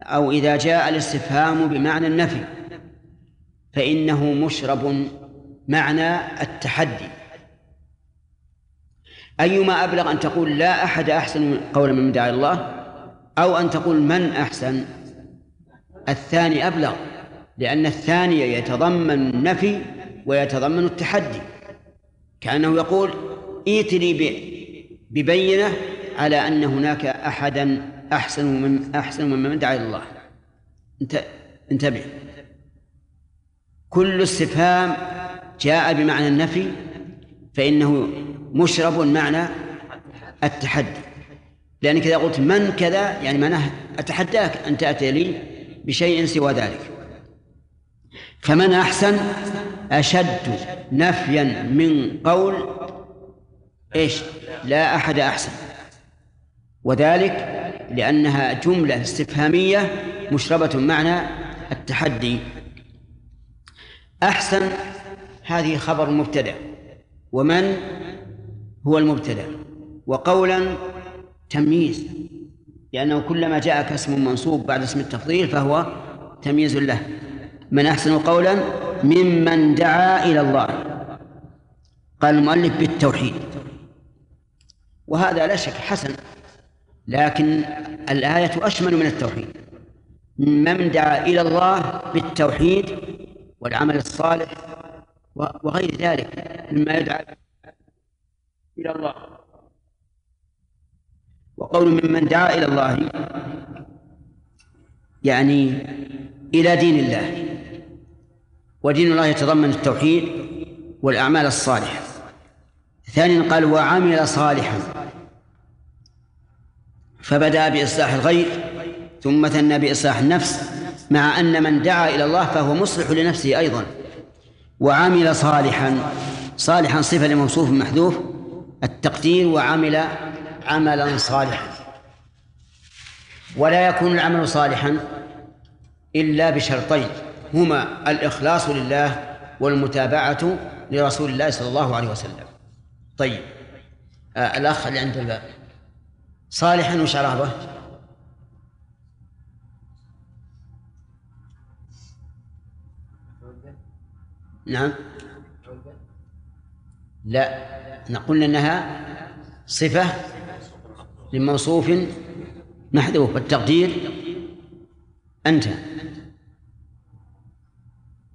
أو إذا جاء الاستفهام بمعنى النفي فإنه مشرب معنى التحدي. أيما أبلغ أن تقول لا أحد أحسن قولا من دعا الله أو أن تقول من أحسن؟ الثاني أبلغ لأن الثاني يتضمن النفي ويتضمن التحدي. كأنه يقول ائتني ببينة على أن هناك أحدا أحسن من أحسن ممن دعا إلى الله. انتبه. كل استفهام جاء بمعنى النفي فإنه مشرب معنى التحدي. لأنك إذا قلت من كذا يعني معناه أتحداك أن تأتي لي بشيء سوى ذلك. فمن أحسن؟ أشد نفيا من قول إيش؟ لا أحد أحسن. وذلك لأنها جملة استفهامية مشربة معنى التحدي. أحسن؟ هذه خبر مبتدأ. ومن؟ هو المبتدأ. وقولا تمييز لأنه كلما جاءك اسم منصوب بعد اسم التفضيل فهو تمييز له. من أحسن قولا ممن دعا إلى الله قال المؤلف بالتوحيد. وهذا لا شك حسن لكن الآية أشمل من التوحيد. من دعا إلى الله بالتوحيد والعمل الصالح وغير ذلك مما يدعى إلى الله. وقول ممن دعا إلى الله يعني إلى دين الله. ودين الله يتضمن التوحيد والأعمال الصالحة. ثانيا قال وعمل صالحا. فبدأ بإصلاح الغير ثم ثنى بإصلاح النفس مع أن من دعا إلى الله فهو مصلح لنفسه أيضا. وعمل صالحا. صالحا صفة لموصوف محذوف التقدير وعمل عملا صالحا. ولا يكون العمل صالحا إلا بشرطين هما الإخلاص لله والمتابعة لرسول الله صلى الله عليه وسلم. طيب آه الأخ اللي عند الباب. صالحا وش عرابه؟ نعم. لا. نقول إنها صفة لموصوف محذوف التقدير أنت.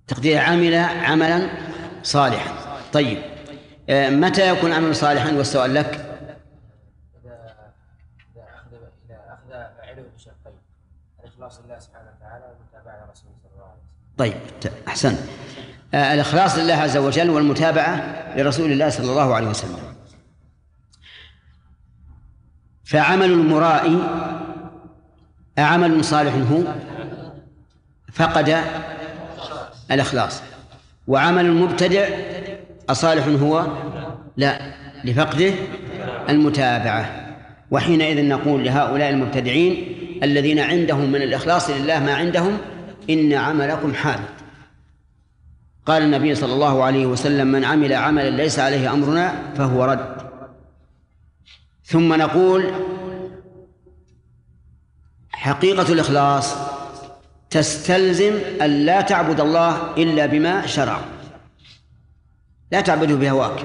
تقدير عمل عملا صالحا. طيب آه، متى يكون عمل صالحا؟ والسؤال لك. طيب أحسنت. الإخلاص لله عز وجل والمتابعة لرسول الله صلى الله عليه وسلم. فعمل المرائي أعمل صالح هو فقد الإخلاص وعمل المبتدع أصالح هو لا لفقده المتابعة. وحينئذ نقول لهؤلاء المبتدعين الذين عندهم من الإخلاص لله ما عندهم إن عملكم حال. قال النبي صلى الله عليه وسلم من عمل عملا ليس عليه أمرنا فهو رد. ثم نقول حقيقة الإخلاص تستلزم أن لا تعبد الله إلا بما شرع. لا تعبده بهواك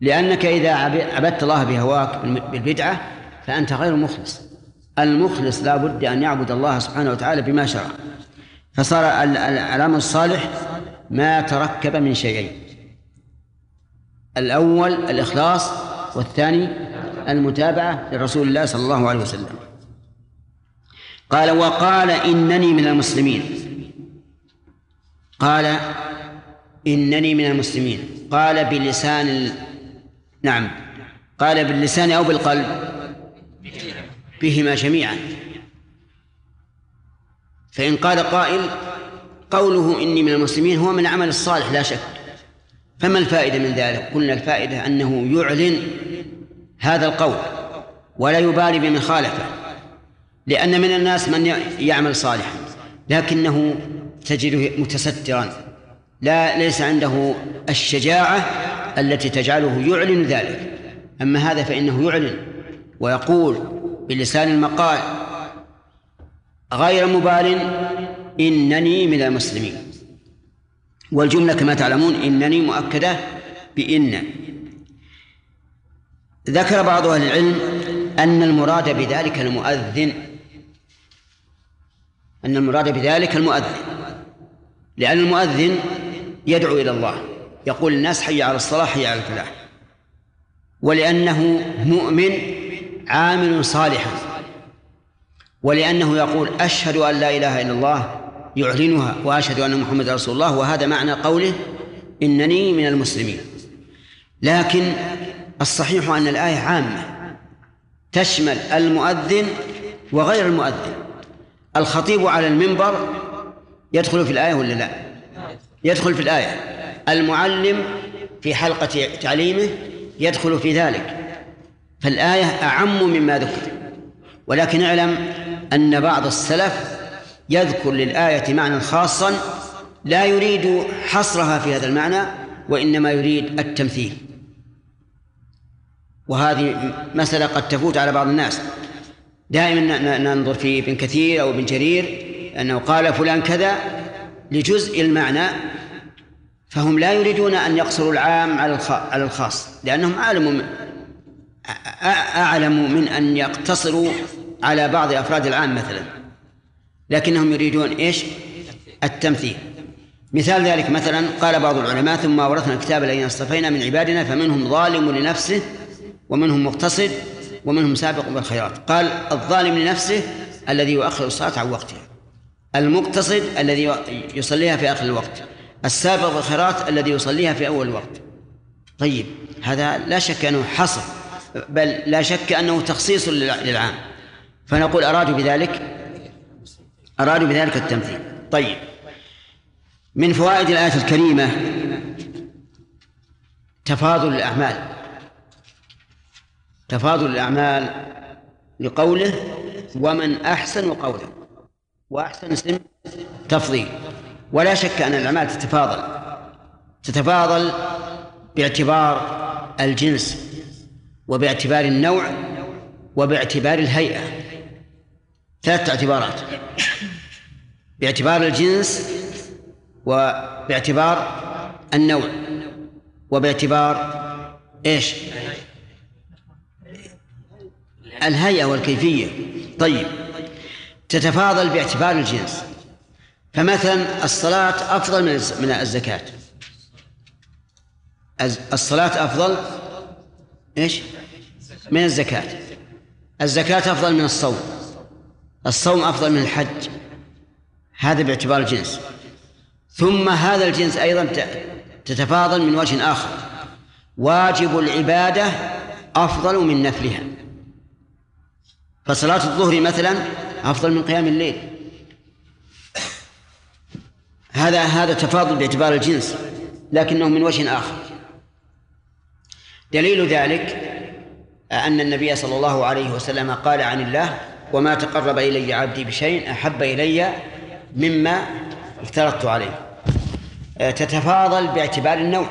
لأنك إذا عبدت الله بهواك بالبدعة فأنت غير مخلص. المخلص لا بد أن يعبد الله سبحانه وتعالى بما شرع. فصار العمل الصالح ما تركب من شيئين. الأول الإخلاص والثاني المتابعة لرسول الله صلى الله عليه وسلم. قال وقال إنني من المسلمين. قال إنني من المسلمين. قال بلسان ال... نعم. قال باللسان أو بالقلب. بهما جميعا. فإن قال قائل قوله إني من المسلمين هو من العمل الصالح لا شك. فما الفائدة من ذلك؟ قلنا الفائدة أنه يعلن هذا القول ولا يبالي بمن خالفه لأن من الناس من يعمل صالحا لكنه تجده متسترا. لا ليس عنده الشجاعة التي تجعله يعلن ذلك. أما هذا فإنه يعلن ويقول بلسان المقال غير مبال إنني من المسلمين. والجملة كما تعلمون إنني مؤكدة بإن. ذكر بعض أهل العلم أن المراد بذلك المؤذن أن المراد بذلك المؤذن لأن المؤذن يدعو إلى الله يقول الناس حي على الصلاة حي على الفلاح ولأنه مؤمن عامل صالحا ولأنه يقول أشهد أن لا إله إلا الله يعلنها وأشهد أن محمد رسول الله وهذا معنى قوله إنني من المسلمين. لكن الصحيح أن الآية عامة تشمل المؤذن وغير المؤذن. الخطيب على المنبر يدخل في الآية ولا لا؟ يدخل في الآية. المعلم في حلقة تعليمه يدخل في ذلك. فالآية أعم مما ذكر. ولكن اعلم أن بعض السلف يذكر للآية معنى خاصا لا يريد حصرها في هذا المعنى وإنما يريد التمثيل. وهذه مسألة قد تفوت على بعض الناس. دائما ننظر في ابن كثير أو ابن جرير أنه قال فلان كذا لجزء المعنى فهم لا يريدون أن يقصروا العام على الخاص لأنهم أعلموا أعلم من أن يقتصروا على بعض أفراد العام مثلا. لكنهم يريدون إيش؟ التمثيل. مثال ذلك مثلا قال بعض العلماء ثم أورثنا الكتاب الذين اصطفينا من عبادنا فمنهم ظالم لنفسه ومنهم مقتصد ومنهم سابق بالخيرات قال الظالم لنفسه الذي يؤخر الصلاة عن وقتها. المقتصد الذي يصليها في آخر الوقت. السابق بالخيرات الذي يصليها في أول الوقت. طيب هذا لا شك أنه حصر بل لا شك أنه تخصيص للعام. فنقول أرادوا بذلك أرادوا بذلك التمثيل. طيب. من فوائد الآية الكريمة تفاضل الأعمال. تفاضل الأعمال لقوله ومن أحسن قولا. وأحسن اسم تفضيل. ولا شك أن الأعمال تتفاضل. تتفاضل باعتبار الجنس وباعتبار النوع وباعتبار الهيئة. ثلاثة اعتبارات. باعتبار الجنس وباعتبار النوع وباعتبار إيش؟ الهيئة والكيفية. طيب. تتفاضل باعتبار الجنس. فمثلا الصلاة أفضل من الزكاة. الصلاة أفضل إيش؟ من الزكاة. الزكاة أفضل من الصوم. الصوم أفضل من الحج. هذا باعتبار الجنس. ثم هذا الجنس أيضا تتفاضل من وجه آخر. واجب العبادة أفضل من نفلها. فصلاة الظهر مثلا أفضل من قيام الليل. هذا هذا تفاضل باعتبار الجنس لكنه من وجه آخر. دليل ذلك أن النبي صلى الله عليه وسلم قال عن الله وما تقرب إلي عبدي بشيء أحب إلي مما افترضت عليه. تتفاضل باعتبار النوع.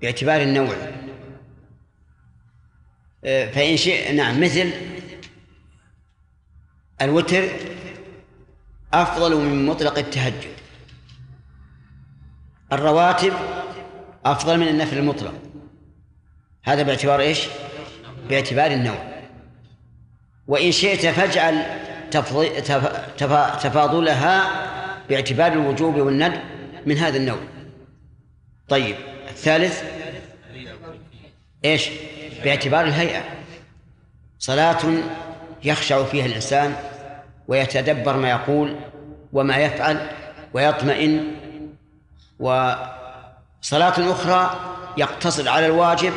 باعتبار النوع. فإن شئ نعم مثل الوتر أفضل من مطلق التهجد. الرواتب أفضل من النفل المطلق. هذا باعتبار إيش؟ باعتبار النوع. وإن شئت فاجعل تفاضلها باعتبار الوجوب والندب من هذا النوع. طيب الثالث إيش؟ باعتبار الهيئة. صلاة يخشع فيها الإنسان ويتدبر ما يقول وما يفعل ويطمئن وصلاة أخرى يقتصر على الواجب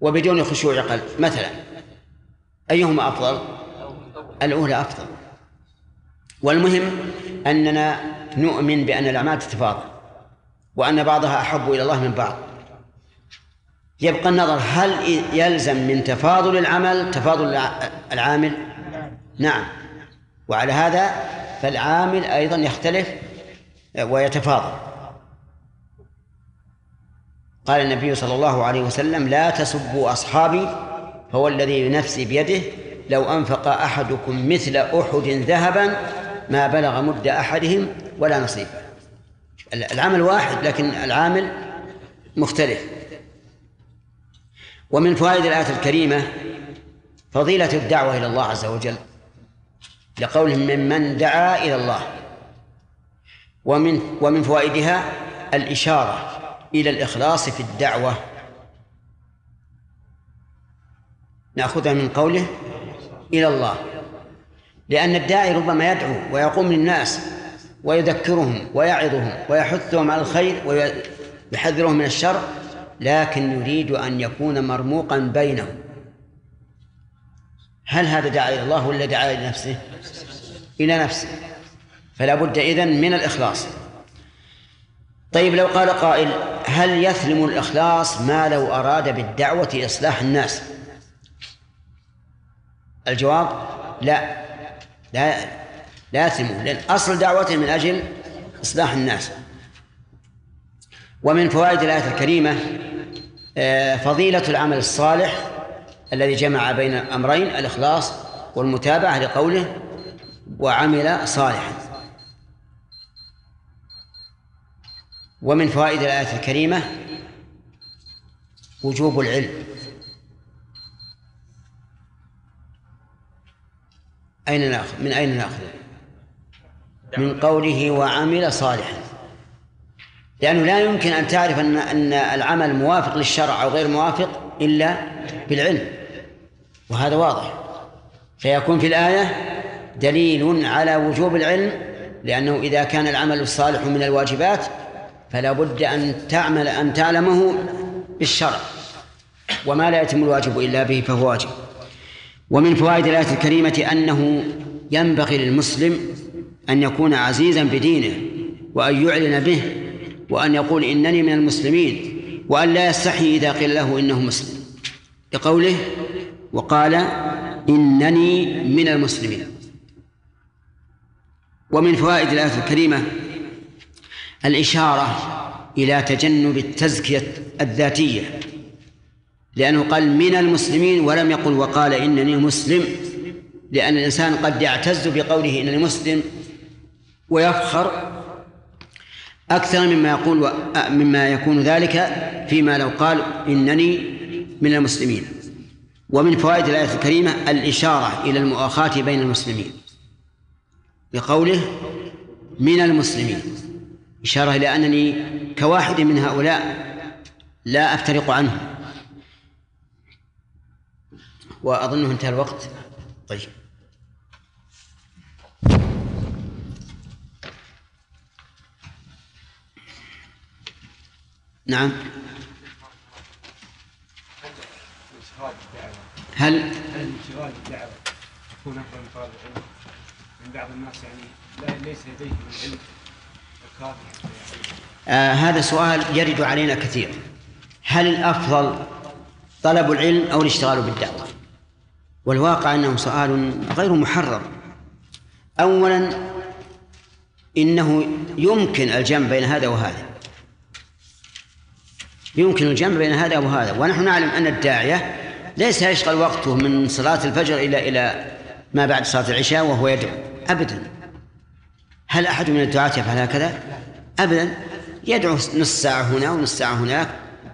وبدون خشوع قلب مثلا أيهما أفضل؟ الأولى أفضل. والمهم أننا نؤمن بأن الأعمال تتفاضل وأن بعضها أحب إلى الله من بعض. يبقى النظر هل يلزم من تفاضل العمل تفاضل الع- العامل؟ نعم. وعلى هذا فالعامل أيضا يختلف ويتفاضل. قال النبي صلى الله عليه وسلم لا تسبوا أصحابي فهو الذي نفسي بيده لو أنفق أحدكم مثل أحد ذهبا ما بلغ مد أحدهم ولا نصيبه العمل واحد لكن العامل مختلف. ومن فوائد الآية الكريمة فضيلة الدعوة إلى الله عز وجل لقولهم ممن دعا إلى الله. ومن ومن فوائدها الإشارة إلى الإخلاص في الدعوة. نأخذها من قوله إلى الله. لأن الداعي ربما يدعو ويقوم للناس ويذكرهم ويعظهم ويحثهم على الخير ويحذرهم من الشر لكن يريد أن يكون مرموقا بينهم. هل هذا دعا إلى الله ولا دعا إلى نفسه؟ إلى نفسه. فلا بد إذن من الإخلاص. طيب لو قال قائل هل يثلم الإخلاص ما لو أراد بالدعوة إصلاح الناس؟ الجواب لا. لا لا يثلمه لأن أصل دعوته من أجل إصلاح الناس. ومن فوائد الآية الكريمة آه، فضيلة العمل الصالح الذي جمع بين أمرين الإخلاص والمتابعة لقوله وعمل صالحا. ومن فوائد الآية الكريمة وجوب العلم. أين نأخذ؟ من أين نأخذ؟ من قوله وعمل صالحا. لأنه لا يمكن أن تعرف أن أن العمل موافق للشرع أو غير موافق إلا بالعلم. وهذا واضح. فيكون في الآية دليل على وجوب العلم لأنه إذا كان العمل الصالح من الواجبات فلا بد أن تعمل أن تعلمه بالشرع. وما لا يتم الواجب إلا به فهو واجب. ومن فوائد الآية الكريمة أنه ينبغي للمسلم أن يكون عزيزا بدينه وأن يعلن به وأن يقول إنني من المسلمين وأن لا يستحي إذا قيل له إنه مسلم. لقوله وقال إنني من المسلمين. ومن فوائد الآية الكريمة الإشارة إلى تجنب التزكية الذاتية. لأنه قال من المسلمين ولم يقل وقال إنني مسلم لأن الإنسان قد يعتز بقوله إنني مسلم ويفخر أكثر مما يقول و... مما يكون ذلك فيما لو قال إنني من المسلمين. ومن فوائد الآية الكريمة الإشارة إلى المؤاخاة بين المسلمين. بقوله من المسلمين. إشارة إلى أنني كواحد من هؤلاء لا أفترق عنهم. وأظنه انتهى الوقت طيب نعم هل هل يكون أفضل من طلب العلم؟ من بعض الناس يعني ليس. آه هذا سؤال يرد علينا كثير هل الأفضل طلب العلم أو الاشتغال بالدعوة والواقع أنه سؤال غير محرر. أولا إنه يمكن الجمع بين هذا وهذا. يمكن الجمع بين هذا وهذا. ونحن نعلم أن الداعية ليس يشغل وقته من صلاة الفجر إلى إلى ما بعد صلاة العشاء وهو يدعو. أبدا. هل أحد من الدعاة يفعل هكذا؟ أبدا. يدعو نص ساعة هنا ونص ساعة هناك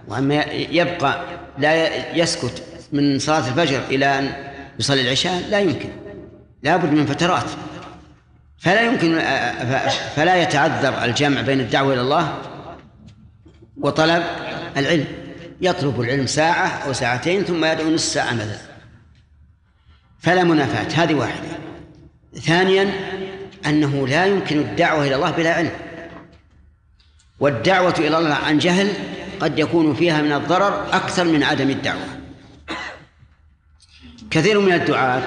وأما يبقى لا يسكت من صلاة الفجر إلى أن يصلي العشاء؟ لا يمكن. لا بد من فترات. فلا يمكن فلا يتعذر الجمع بين الدعوة إلى الله وطلب العلم. يطلب العلم ساعة أو ساعتين ثم يدعو نصف ساعة مثلا فلا منافاة. هذه واحدة. ثانيا أنه لا يمكن الدعوة إلى الله بلا علم. والدعوة إلى الله عن جهل قد يكون فيها من الضرر أكثر من عدم الدعوة. كثير من الدعاة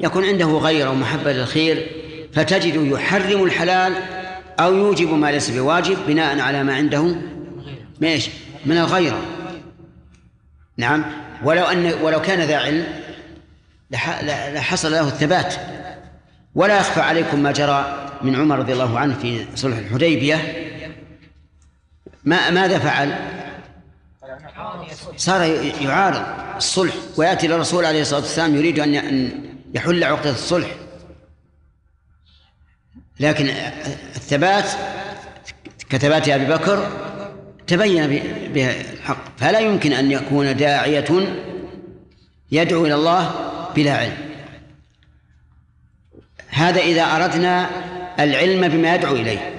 يكون عنده غيرة ومحبة للخير فتجد يحرم الحلال أو يوجب ما ليس بواجب بناء على ما عنده ماشي من الغيرة نعم. ولو أن ولو كان ذا علم لحصل له الثبات. ولا يخفى عليكم ما جرى من عمر رضي الله عنه في صلح الحديبية. ما ماذا فعل؟ صار يعارض الصلح ويأتي للرسول عليه الصلاة والسلام يريد أن يحل عقدة الصلح. لكن الثبات كثبات أبي بكر تبين بها الحق. فلا يمكن أن يكون داعية يدعو إلى الله بلا علم. هذا إذا أردنا العلم بما يدعو إليه.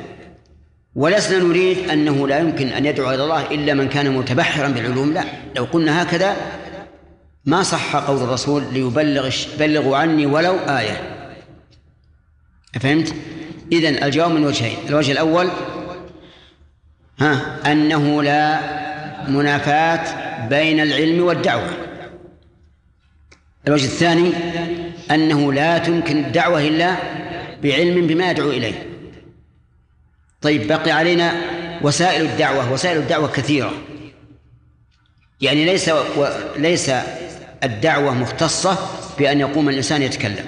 ولسنا نريد أنه لا يمكن أن يدعو إلى الله إلا من كان متبحرا بالعلوم لا. لو قلنا هكذا ما صح قول الرسول ليبلغ بلغوا عني ولو آية. فهمت؟ إذن الجواب من وجهين. الوجه الأول ها أنه لا منافاة بين العلم والدعوة. الوجه الثاني أنه لا تمكن الدعوة إلا بعلم بما يدعو إليه. طيب بقي علينا وسائل الدعوة. وسائل الدعوة كثيرة. يعني ليس و... ليس الدعوة مختصة بأن يقوم الإنسان يتكلم.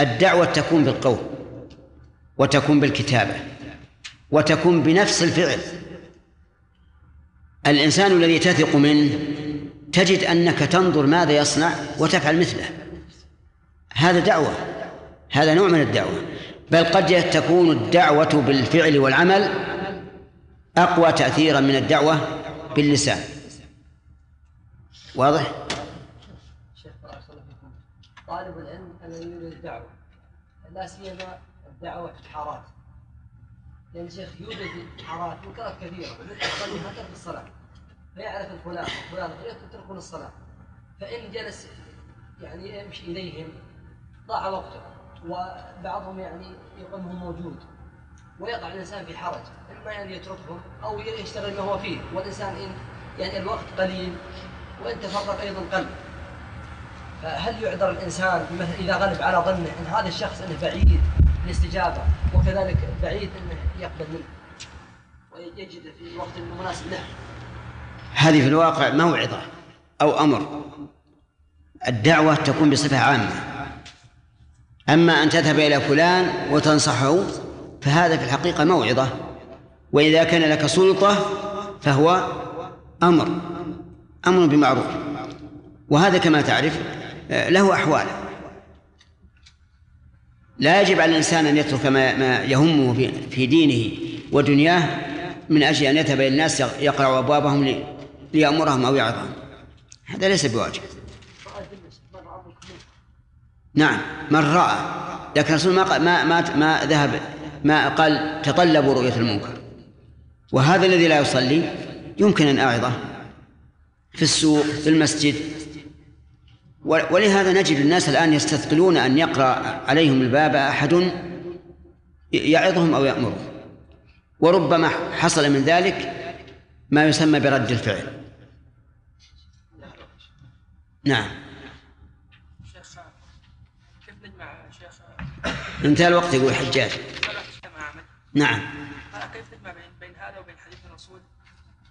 الدعوة تكون بالقول وتكون بالكتابة وتكون بنفس الفعل. الإنسان الذي تثق منه تجد أنك تنظر ماذا يصنع وتفعل مثله. هذا دعوة هذا نوع من الدعوة. بل قد تكون الدعوة بالفعل والعمل أقوى تأثيرا من الدعوة باللسان. واضح؟ طالب العلم الذي يريد الدعوة لا سيما الدعوة في الحارات. لأن يعني شيخ يوجد حارات منكرات كثيرة مثل منها ترك الصلاة فيعرف الفلان وفلان يتركون الصلاة. فإن جلس يعني يمشي إليهم ضاع وقته. وبعضهم يعني يقول هو موجود. ويقع الإنسان في حرج إما ان يتركهم أو يشتغل ما هو فيه. والإنسان ان يعني الوقت قليل وإن تفرق أيضا قل فهل يعذر الإنسان مثلا إذا غلب على ظنه إن هذا الشخص إنه بعيد الاستجابه وكذلك بعيد إنه يقبل منه؟ ويجد في الوقت المناسب له. هذه في الواقع موعظة أو أمر. الدعوة تكون بصفة عامة. أما أن تذهب إلى فلان وتنصحه فهذا في الحقيقة موعظة. وإذا كان لك سلطة فهو أمر أمر بمعروف. وهذا كما تعرف له أحوال. لا يجب على الإنسان أن يترك ما, يهمه في, دينه ودنياه من أجل أن يذهب إلى الناس يقرأ أبوابهم ليأمرهم أو يعظهم. هذا ليس بواجب. نعم من رأى. لكن الرسول ما ما ما, ما ذهب ما قال تطلبوا رؤية المنكر. وهذا الذي لا يصلي يمكن أن أعظه في السوق في المسجد. ولهذا نجد الناس الآن يستثقلون أن يقرأ عليهم الباب أحد يعظهم أو يأمرهم وربما حصل من ذلك ما يسمى برد الفعل. نعم. انتهى الوقت يقول الحجاج نعم. كيف تجمع بين هذا وبين حديث الرسول؟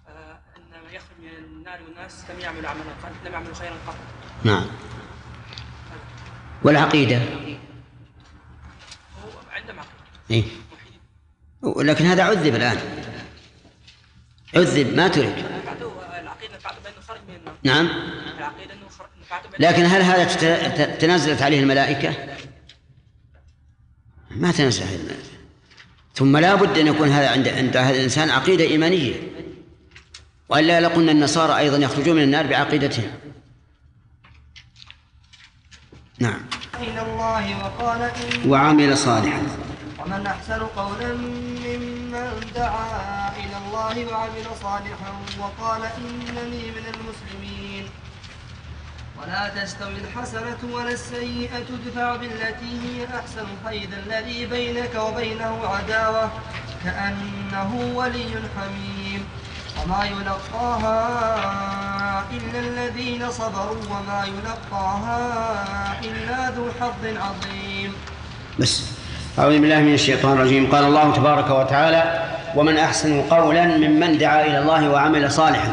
آه، إن من يخرج من النار والناس لم يعملوا عملا لم يعملوا خيرا قط. نعم. والعقيدة؟ هو عندهم عقيدة. إيه؟ لكن هذا عذب الآن. عذب ما ترك النار. نعم. لكن هل هذا تنزلت عليه الملائكة؟ ما تنزل ثم لا بد أن يكون هذا عند عند هذا الإنسان عقيدة إيمانية. وإلا لقلنا النصارى أيضا يخرجون من النار بعقيدتهم. نعم. إلى الله وقال إن وعمل صالحا. ومن أحسن قولا ممن دعا إلى الله وعمل صالحا وقال إنني من المسلمين. ولا تستوي الحسنة ولا السيئة ادفع بالتي هي أحسن فإذا الذي بينك وبينه عداوة كأنه ولي حميم. وما يلقاها إلا الذين صبروا وما يلقاها إلا ذو حظ عظيم. بس. أعوذ بالله من الشيطان الرجيم. قال الله تبارك وتعالى ومن أحسن قولا ممن دعا إلى الله وعمل صالحا.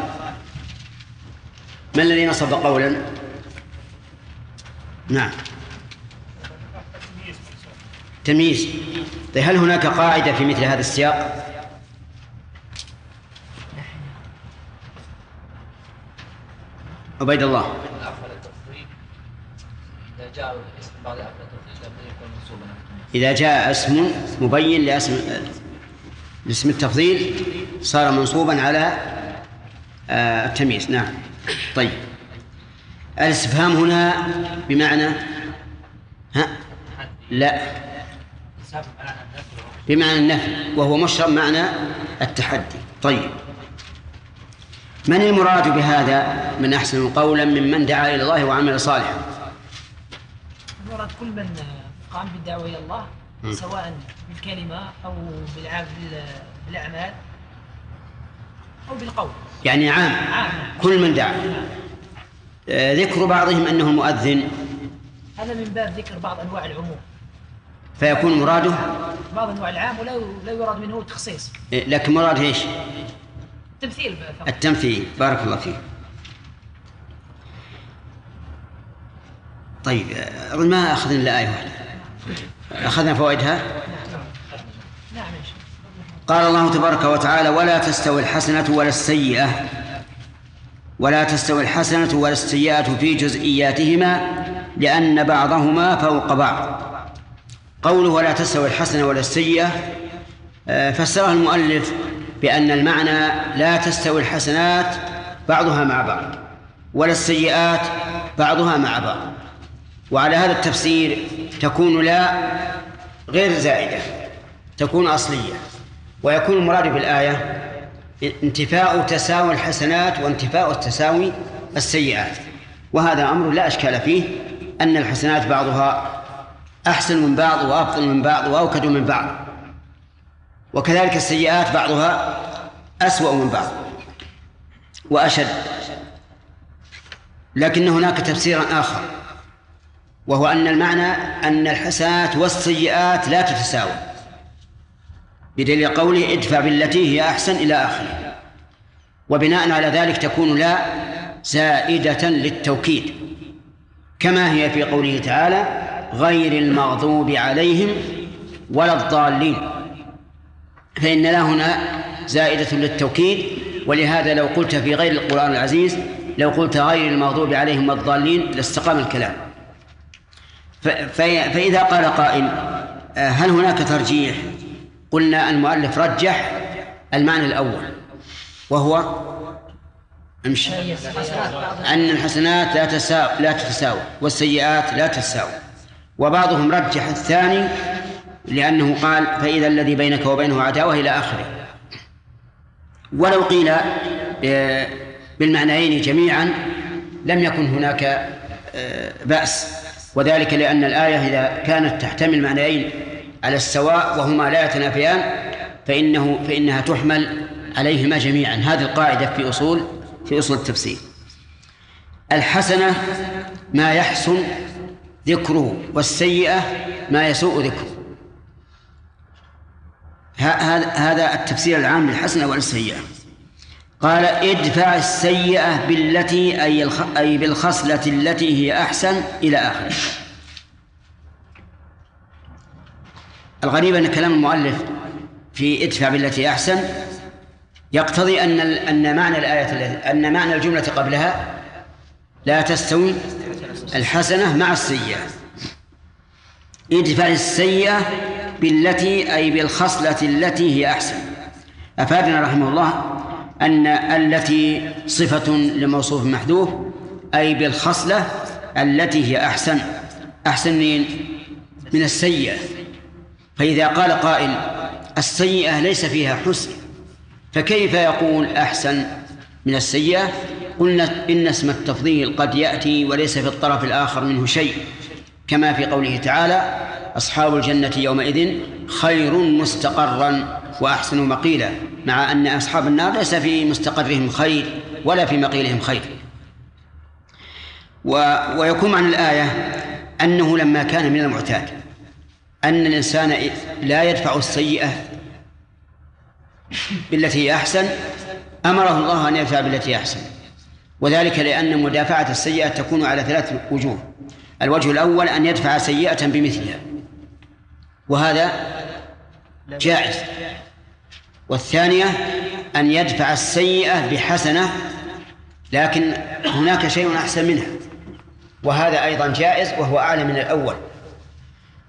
ما الذي نصب قولا؟ نعم. تمييز. طيب هل هناك قاعدة في مثل هذا السياق؟ عبيد الله. إذا جاء اسم مبين لأسم لاسم التفضيل صار منصوبا على آه، التمييز. نعم. طيب. الاستفهام هنا بمعنى ها؟ لا. بمعنى النفي وهو مشرب معنى التحدي. طيب. من المراد بهذا من أحسن قولا ممن دعا إلى الله وعمل صالحا؟ المراد كل من قام بالدعوة إلى الله. سواء بالكلمة أو بالأعمال أو بالقول. يعني عام. عام. كل من دعا. آه، ذكر بعضهم أنه المؤذن هذا من باب ذكر بعض أنواع العموم. فيكون مراده؟ بعض أنواع العام ولا لا يراد منه التخصيص آه، لكن مراد إيش؟ تمثيل فقط التمثيل بارك الله فيك. طيب آه، أظن ما أخذنا إلا آية واحدة. أخذنا فوائدها؟ نعم. شاء قال الله تبارك وتعالى ولا تستوي الحسنة ولا السيئة. ولا تستوي الحسنة ولا السيئة في جزئياتهما لأن بعضهما فوق بعض. قوله ولا تستوي الحسنة ولا السيئة آه، فسرها المؤلف بأن المعنى لا تستوي الحسنات بعضها مع بعض ولا السيئات بعضها مع بعض. وعلى هذا التفسير تكون لا غير زائدة تكون أصلية. ويكون المراد بالآية انتفاء تساوي الحسنات وانتفاء التساوي السيئات. وهذا أمر لا أشكال فيه أن الحسنات بعضها أحسن من بعض وأفضل من بعض وأوكد من بعض. وكذلك السيئات بعضها أسوأ من بعض وأشد. لكن هناك تفسيرا آخر وهو أن المعنى أن الحسنات والسيئات لا تتساوى. بدليل قوله ادفع بالتي هي أحسن إلى آخره. وبناء على ذلك تكون لا زائدة للتوكيد كما هي في قوله تعالى غير المغضوب عليهم ولا الضالين. فإن لا هنا زائدة للتوكيد ولهذا لو قلت في غير القرآن العزيز لو قلت غير المغضوب عليهم ولا الضالين لاستقام الكلام. فإذا قال قائل هل هناك ترجيح؟ قلنا المؤلف رجح المعنى الأول وهو امشي. أن الحسنات لا تساوي لا تتساوى والسيئات لا تتساوى. وبعضهم رجح الثاني لأنه قال فإذا الذي بينك وبينه عداوة إلى آخره. ولو قيل آه، بالمعنيين جميعا لم يكن هناك آه، بأس. وذلك لأن الآية إذا كانت تحتمل معنيين على السواء وهما لا يتنافيان فإنه فإنها تحمل عليهما جميعا. هذه القاعدة في أصول في أصول التفسير. الحسنة ما يحسن ذكره والسيئة ما يسوء ذكره. هذا التفسير العام للحسنة والسيئة قال ادفع السيئة بالتي. أي بالخصلة التي هي أحسن إلى آخره. الغريب أن كلام المؤلف في ادفع بالتي أحسن يقتضي أن أن معنى الآية أن معنى الجملة قبلها لا تستوي الحسنة مع السيئة. ادفع السيئة بالتي أي بالخصلة التي هي أحسن. أفادنا رحمه الله أن التي صفة لموصوف محذوف أي بالخصلة التي هي أحسن. أحسن من السيئة. فإذا قال قائل السيئة ليس فيها حسن فكيف يقول أحسن؟ من السيئة؟ قلنا إن اسم التفضيل قد يأتي وليس في الطرف الآخر منه شيء. كما في قوله تعالى أصحاب الجنة يومئذ خير مستقرا وأحسن مقيلا مع أن أصحاب النار ليس في مستقرهم خير ولا في مقيلهم خير. و ويكون معنى الآية أنه لما كان من المعتاد. أن الإنسان لا يدفع السيئة بالتي هي أحسن أمره الله أن يدفع بالتي هي أحسن. وذلك لأن مدافعة السيئة تكون على ثلاث وجوه. الوجه الأول أن يدفع سيئة بمثلها. وهذا جائز. والثانية أن يدفع السيئة بحسنة لكن هناك شيء أحسن منها. وهذا أيضا جائز وهو أعلى من الأول.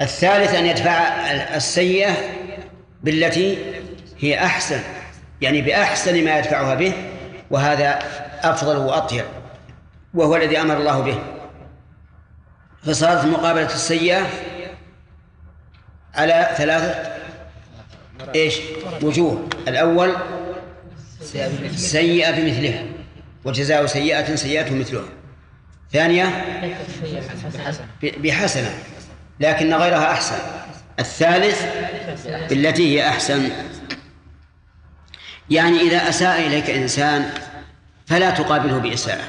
الثالث أن يدفع السيئة بالتي هي أحسن يعني بأحسن ما يدفعها به وهذا أفضل وأطيب وهو الذي أمر الله به. فصارت مقابلة السيئة على ثلاثة إيش؟ وجوه. الأول سيئة بمثلها وجزاء سيئة سيئة مثلها ثانية بحسنة. لكن غيرها أحسن. الثالث بالتي هي أحسن. يعني إذا أساء إليك إنسان فلا تقابله بإساءة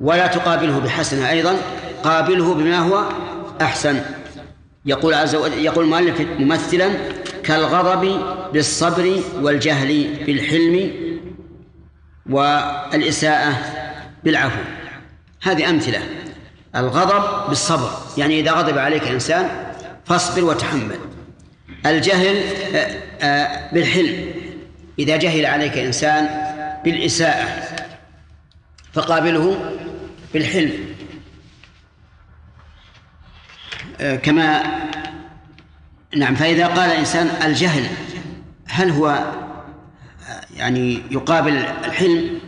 ولا تقابله بحسنة أيضا قابله بما هو أحسن. يقول عز وجل يقول المؤلف ممثلا كالغضب بالصبر والجهل بالحلم والإساءة بالعفو. هذه أمثلة. الغضب بالصبر. يعني إذا غضب عليك إنسان فاصبر وتحمل. الجهل آه، آه، بالحلم. إذا جهل عليك إنسان بالإساءة فقابله بالحلم. آه، كما نعم فإذا قال الإنسان الجهل هل هو يعني يقابل الحلم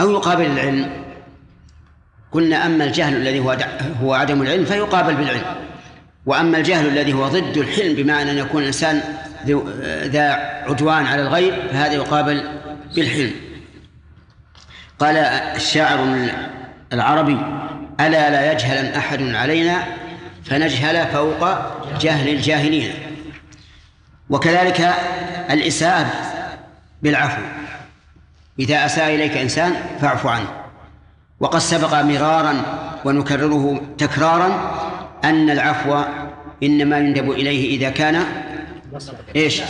أو يقابل العلم؟ قلنا أما الجهل الذي هو هو عدم العلم فيقابل بالعلم. وأما الجهل الذي هو ضد الحلم بمعنى أن يكون الإنسان ذا عدوان على الغير فهذا يقابل بالحلم. قال الشاعر العربي ألا لا يجهل أحد علينا؟ فنجهل فوق جهل الجاهلين. وكذلك الإساءة بالعفو. إذا أساء إليك إنسان فاعف عنه. وقد سبق مرارا ونكرره تكرارا أن العفو إنما يندب إليه إذا كان إيش؟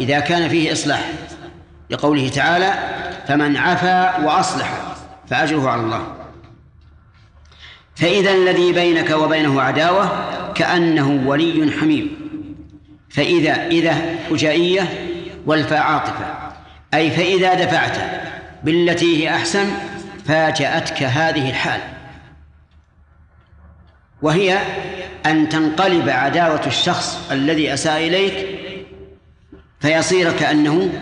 إذا كان فيه إصلاح لقوله تعالى فمن عفا وأصلح فأجره على الله. فإذا الذي بينك وبينه عداوة كأنه ولي حميم. فإذا إذا فجائية والفاء عاطفة أي فإذا دفعت بالتي هي أحسن فاجأتك هذه الحال. وهي أن تنقلب عداوة الشخص الذي أساء إليك فيصير كأنه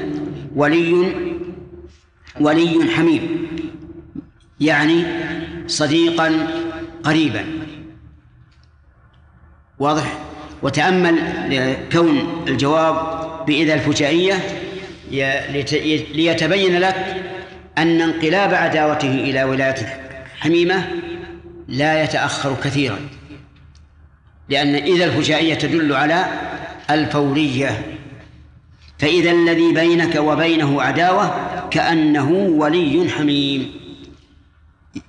ولي ولي حميم يعني صديقا قريبا. واضح؟ وتأمل كون الجواب بإذا الفجائية ليتبين لك أن انقلاب عداوته إلى ولاية حميمة لا يتأخر كثيرا لأن إذا الفجائية تدل على الفورية فإذا الذي بينك وبينه عداوة كأنه ولي حميم.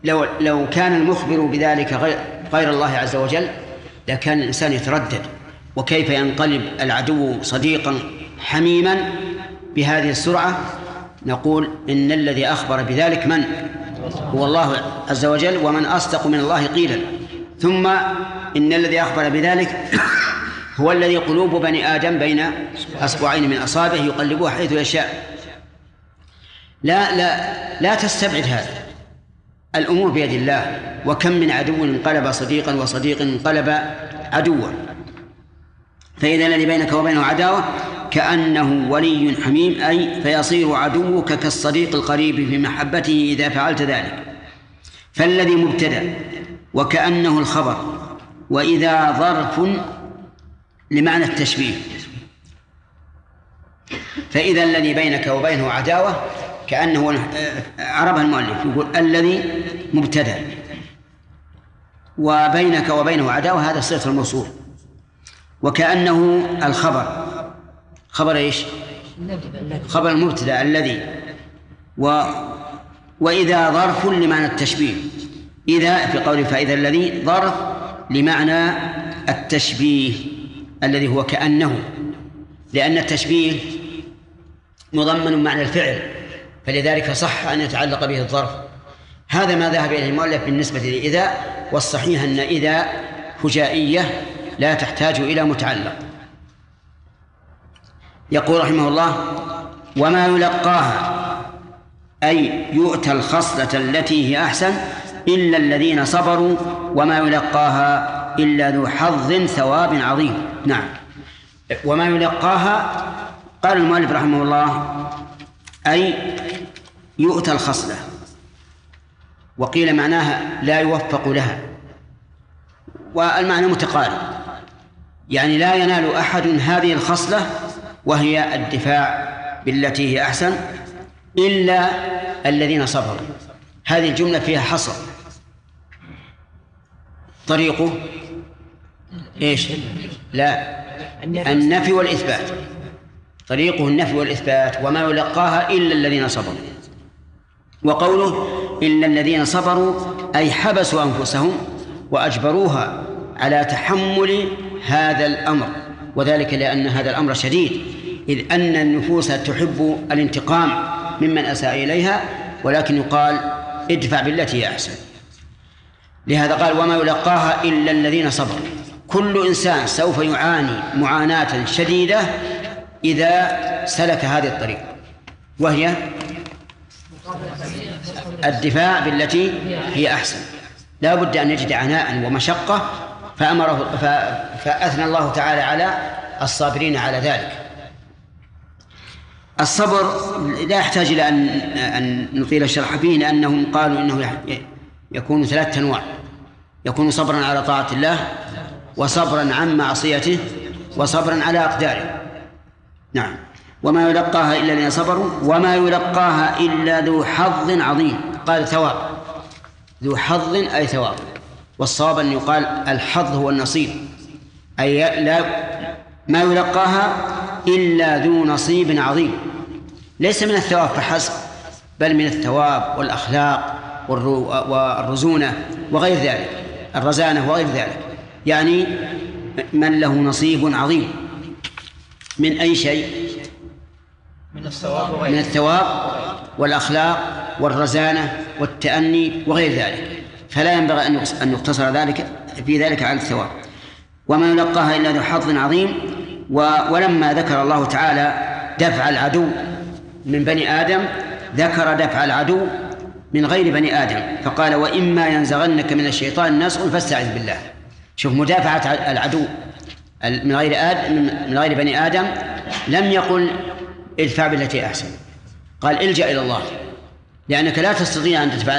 لو لو كان المخبر بذلك غير, غير الله عز وجل لكان الإنسان يتردد وكيف ينقلب العدو صديقا حميما بهذه السرعة؟ نقول إن الذي أخبر بذلك من؟ هو الله عز وجل ومن أصدق من الله قيلا. ثم إن الذي أخبر بذلك هو الذي قلوب بني آدم بين أصبعين من أصابعه يقلبها حيث يشاء. لا لا لا تستبعد هذا. الأمور بيد الله. وكم من عدو انقلب صديقا وصديق انقلب عدوا. فإذا الذي بينك وبينه عداوة كأنه ولي حميم أي فيصير عدوك كالصديق القريب في محبته إذا فعلت ذلك. فالذي مبتدأ وكأنه الخبر وإذا ظرف لمعنى التشبيه. فإذا الذي بينك وبينه عداوة كأنه عربها المؤلف يقول الذي مبتدأ. وبينك وبينه عداوة هذا صيغة الموصول. وكأنه الخبر. خبر إيش؟ خبر المبتدأ الذي. و وإذا ظرف لمعنى التشبيه. إذا في قوله فإذا الذي ظرف لمعنى التشبيه الذي هو كأنه. لأن التشبيه مضمن معنى الفعل فلذلك صح أن يتعلق به الظرف. هذا ما ذهب إليه المؤلف بالنسبة لإذا والصحيح أن إذا فجائية لا تحتاج إلى متعلق. يقول رحمه الله وما يلقاها أي يؤتى الخصلة التي هي أحسن إلا الذين صبروا وما يلقاها إلا ذو حظ ثواب عظيم. نعم. وما يلقاها قال المؤلف رحمه الله أي يؤتى الخصلة. وقيل معناها لا يوفق لها. والمعنى متقارب. يعني لا ينال أحد هذه الخصلة وهي الدفاع بالتي هي أحسن إلا الذين صبروا. هذه الجملة فيها حصر. طريقه إيش؟ لا النفي والإثبات. طريقه النفي والإثبات وما يلقاها إلا الذين صبروا. وقوله إلا الذين صبروا أي حبسوا أنفسهم وأجبروها على تحمل هذا الأمر وذلك لأن هذا الأمر شديد إذ أن النفوس تحب الانتقام ممن أساء إليها ولكن يقال ادفع بالتي هي أحسن. لهذا قال وما يلقاها إلا الذين صبروا. كل إنسان سوف يعاني معاناة شديدة إذا سلك هذه الطريق وهي الدفاع بالتي هي أحسن. لا بد أن يجد عناء ومشقة فأمره فأثنى الله تعالى على الصابرين على ذلك. الصبر لا يحتاج إلى أن أن نطيل الشرح فيه لأنهم قالوا إنه يكون ثلاثة أنواع. يكون صبرا على طاعة الله وصبرا عن معصيته وصبرا على أقداره. نعم. وما يلقاها إلا الذين صبروا وما يلقاها إلا ذو حظ عظيم. قال ثواب. ذو حظ أي ثواب. والصواب أن يقال الحظ هو النصيب أي لا ما يلقاها إلا ذو نصيب عظيم. ليس من الثواب فحسب بل من الثواب والأخلاق والرزونة وغير ذلك الرزانة وغير ذلك. يعني من له نصيب عظيم. من أي شيء؟ من الثواب من الثواب والأخلاق والرزانة والتأني وغير ذلك. فلا ينبغي أن يقتصر ذلك في ذلك على الثواب. وما يلقاها إلا ذو حظ عظيم ولما ذكر الله تعالى دفع العدو من بني آدم ذكر دفع العدو من غير بني آدم. فقال وإما ينزغنك من الشيطان نزغ فاستعذ بالله. شوف مدافعة العدو من غير آدم من غير بني آدم لم يقل ادفع بالتي أحسن. قال إلجأ إلى الله. لأنك لا تستطيع أن تدفع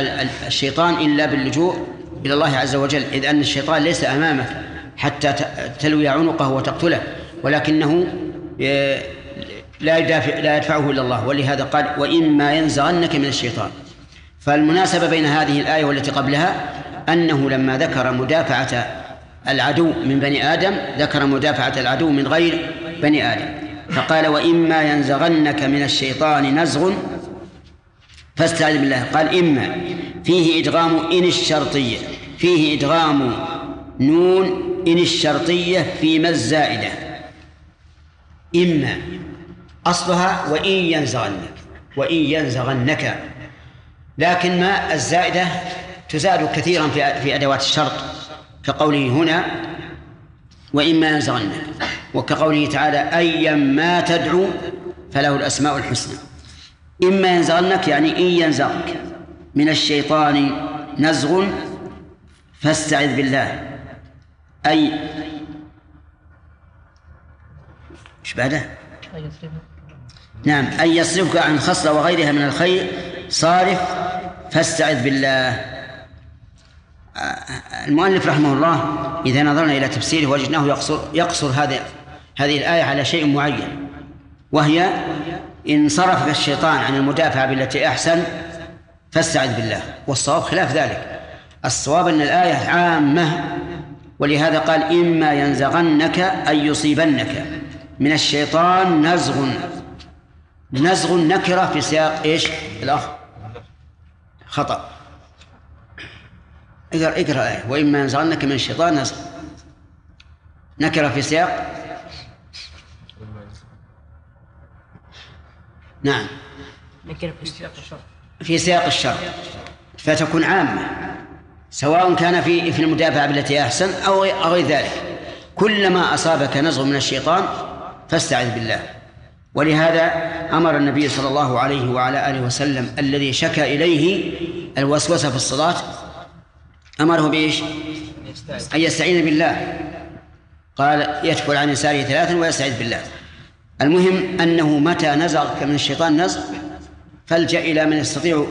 الشيطان إلا باللجوء إلى الله عز وجل إذ أن الشيطان ليس أمامك حتى تلوي عنقه وتقتله ولكنه لا يدافع لا يدفعه إلا الله. ولهذا قال وإما ينزغنك من الشيطان. فالمناسبة بين هذه الآية والتي قبلها أنه لما ذكر مدافعة العدو من بني آدم ذكر مدافعة العدو من غير بني آدم. فقال وإما ينزغنك من الشيطان نزغ فاستعذ بالله. قال إما. فيه إدغام إن الشرطية. فيه إدغام نون إن الشرطية في ما الزائدة إما. أصلها وإن ينزغنك. وإن ينزغنك. لكن ما الزائدة تزاد كثيرا في في أدوات الشرط. كقوله هنا وإما ينزغنك. وكقوله تعالى أيا ما تدعو فله الأسماء الحسنى. إما ينزغنك يعني إن ينزغك. من الشيطان نزغ فاستعذ بالله. أي إيش بعده؟ نعم أن يصرفك عن خصلة وغيرها من الخير صارف فاستعذ بالله. المؤلف رحمه الله إذا نظرنا إلى تفسيره وجدناه يقصر يقصر هذه هذه الآية على شيء معين وهي إن صرفك الشيطان عن المدافعة بالتي أحسن فاستعذ بالله. والصواب خلاف ذلك. الصواب أن الآية عامة ولهذا قال إما ينزغنك أن يصيبنك من الشيطان نزغ. نزغ نكرة في سياق إيش؟ الأخ. خطأ. اقرأ اقرأ آية. وإما ينزغنك من الشيطان نزغ. نكرة في سياق نعم. في سياق الشر في سياق الشر فتكون عامة سواء كان في في المدافعة بالتي أحسن أو غير ذلك. كلما أصابك نزغ من الشيطان فاستعذ بالله. ولهذا أمر النبي صلى الله عليه وعلى آله وسلم الذي شكى إليه الوسوسة في الصلاة. أمره بإيش؟ أن يستعين. بالله. قال يتفل عن يساره ثلاثا ويستعيذ بالله. المهم أنه متى نزغك من الشيطان نزغ فالجأ إلى من يستطيع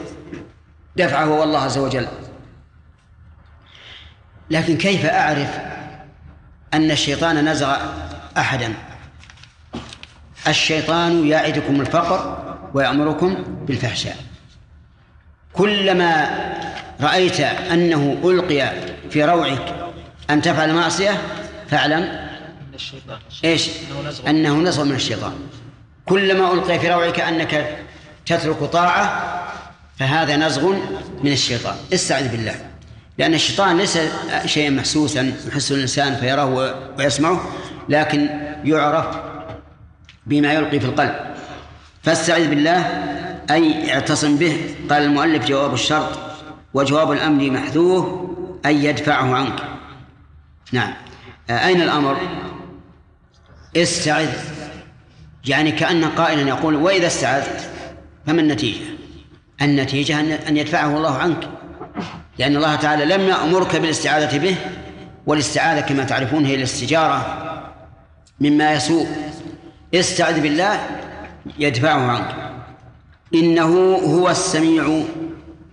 دفعه والله عز وجل. لكن كيف أعرف أن الشيطان نزغ أحدا؟ الشيطان يعدكم الفقر ويأمركم بالفحشاء. كلما رأيت أنه ألقي في روعك أن تفعل معصية فاعلم إيش؟ أنه نزغ. من الشيطان. كلما ألقي في روعك أنك تترك طاعة فهذا نزغ من الشيطان. استعذ بالله. لأن الشيطان ليس شيئا محسوسا يحس الإنسان فيراه ويسمعه لكن يعرف بما يلقي في القلب. فاستعذ بالله أي اعتصم به. قال المؤلف جواب الشرط وجواب الأمر محذوف أن يدفعه عنك. نعم. أين الأمر؟ استعذ. يعني كأن قائلا يقول وإذا استعذت فما النتيجة؟ النتيجة أن يدفعه الله عنك. لأن الله تعالى لم يأمرك بالاستعاذة به والاستعاذة كما تعرفون هي الاستجارة مما يسوء. استعذ بالله يدفعه عنك. إنه هو السميع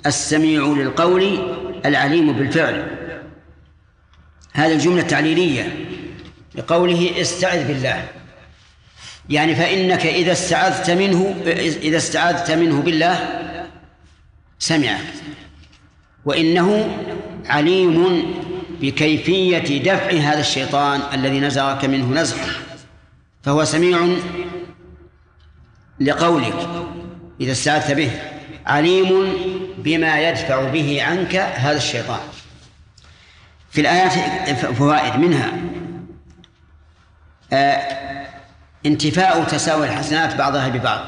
السميع للقول العليم بالفعل. هذه الجملة التعليلية. لقوله استعذ بالله. يعني فإنك إذا استعذت منه إذا استعذت منه بالله سمعك وإنه عليم بكيفية دفع هذا الشيطان الذي نزغك منه نزغا. فهو سميع لقولك إذا استعذت به. عليم بما يدفع به عنك هذا الشيطان. في الآيات فوائد منها انتفاء تساوي الحسنات بعضها ببعض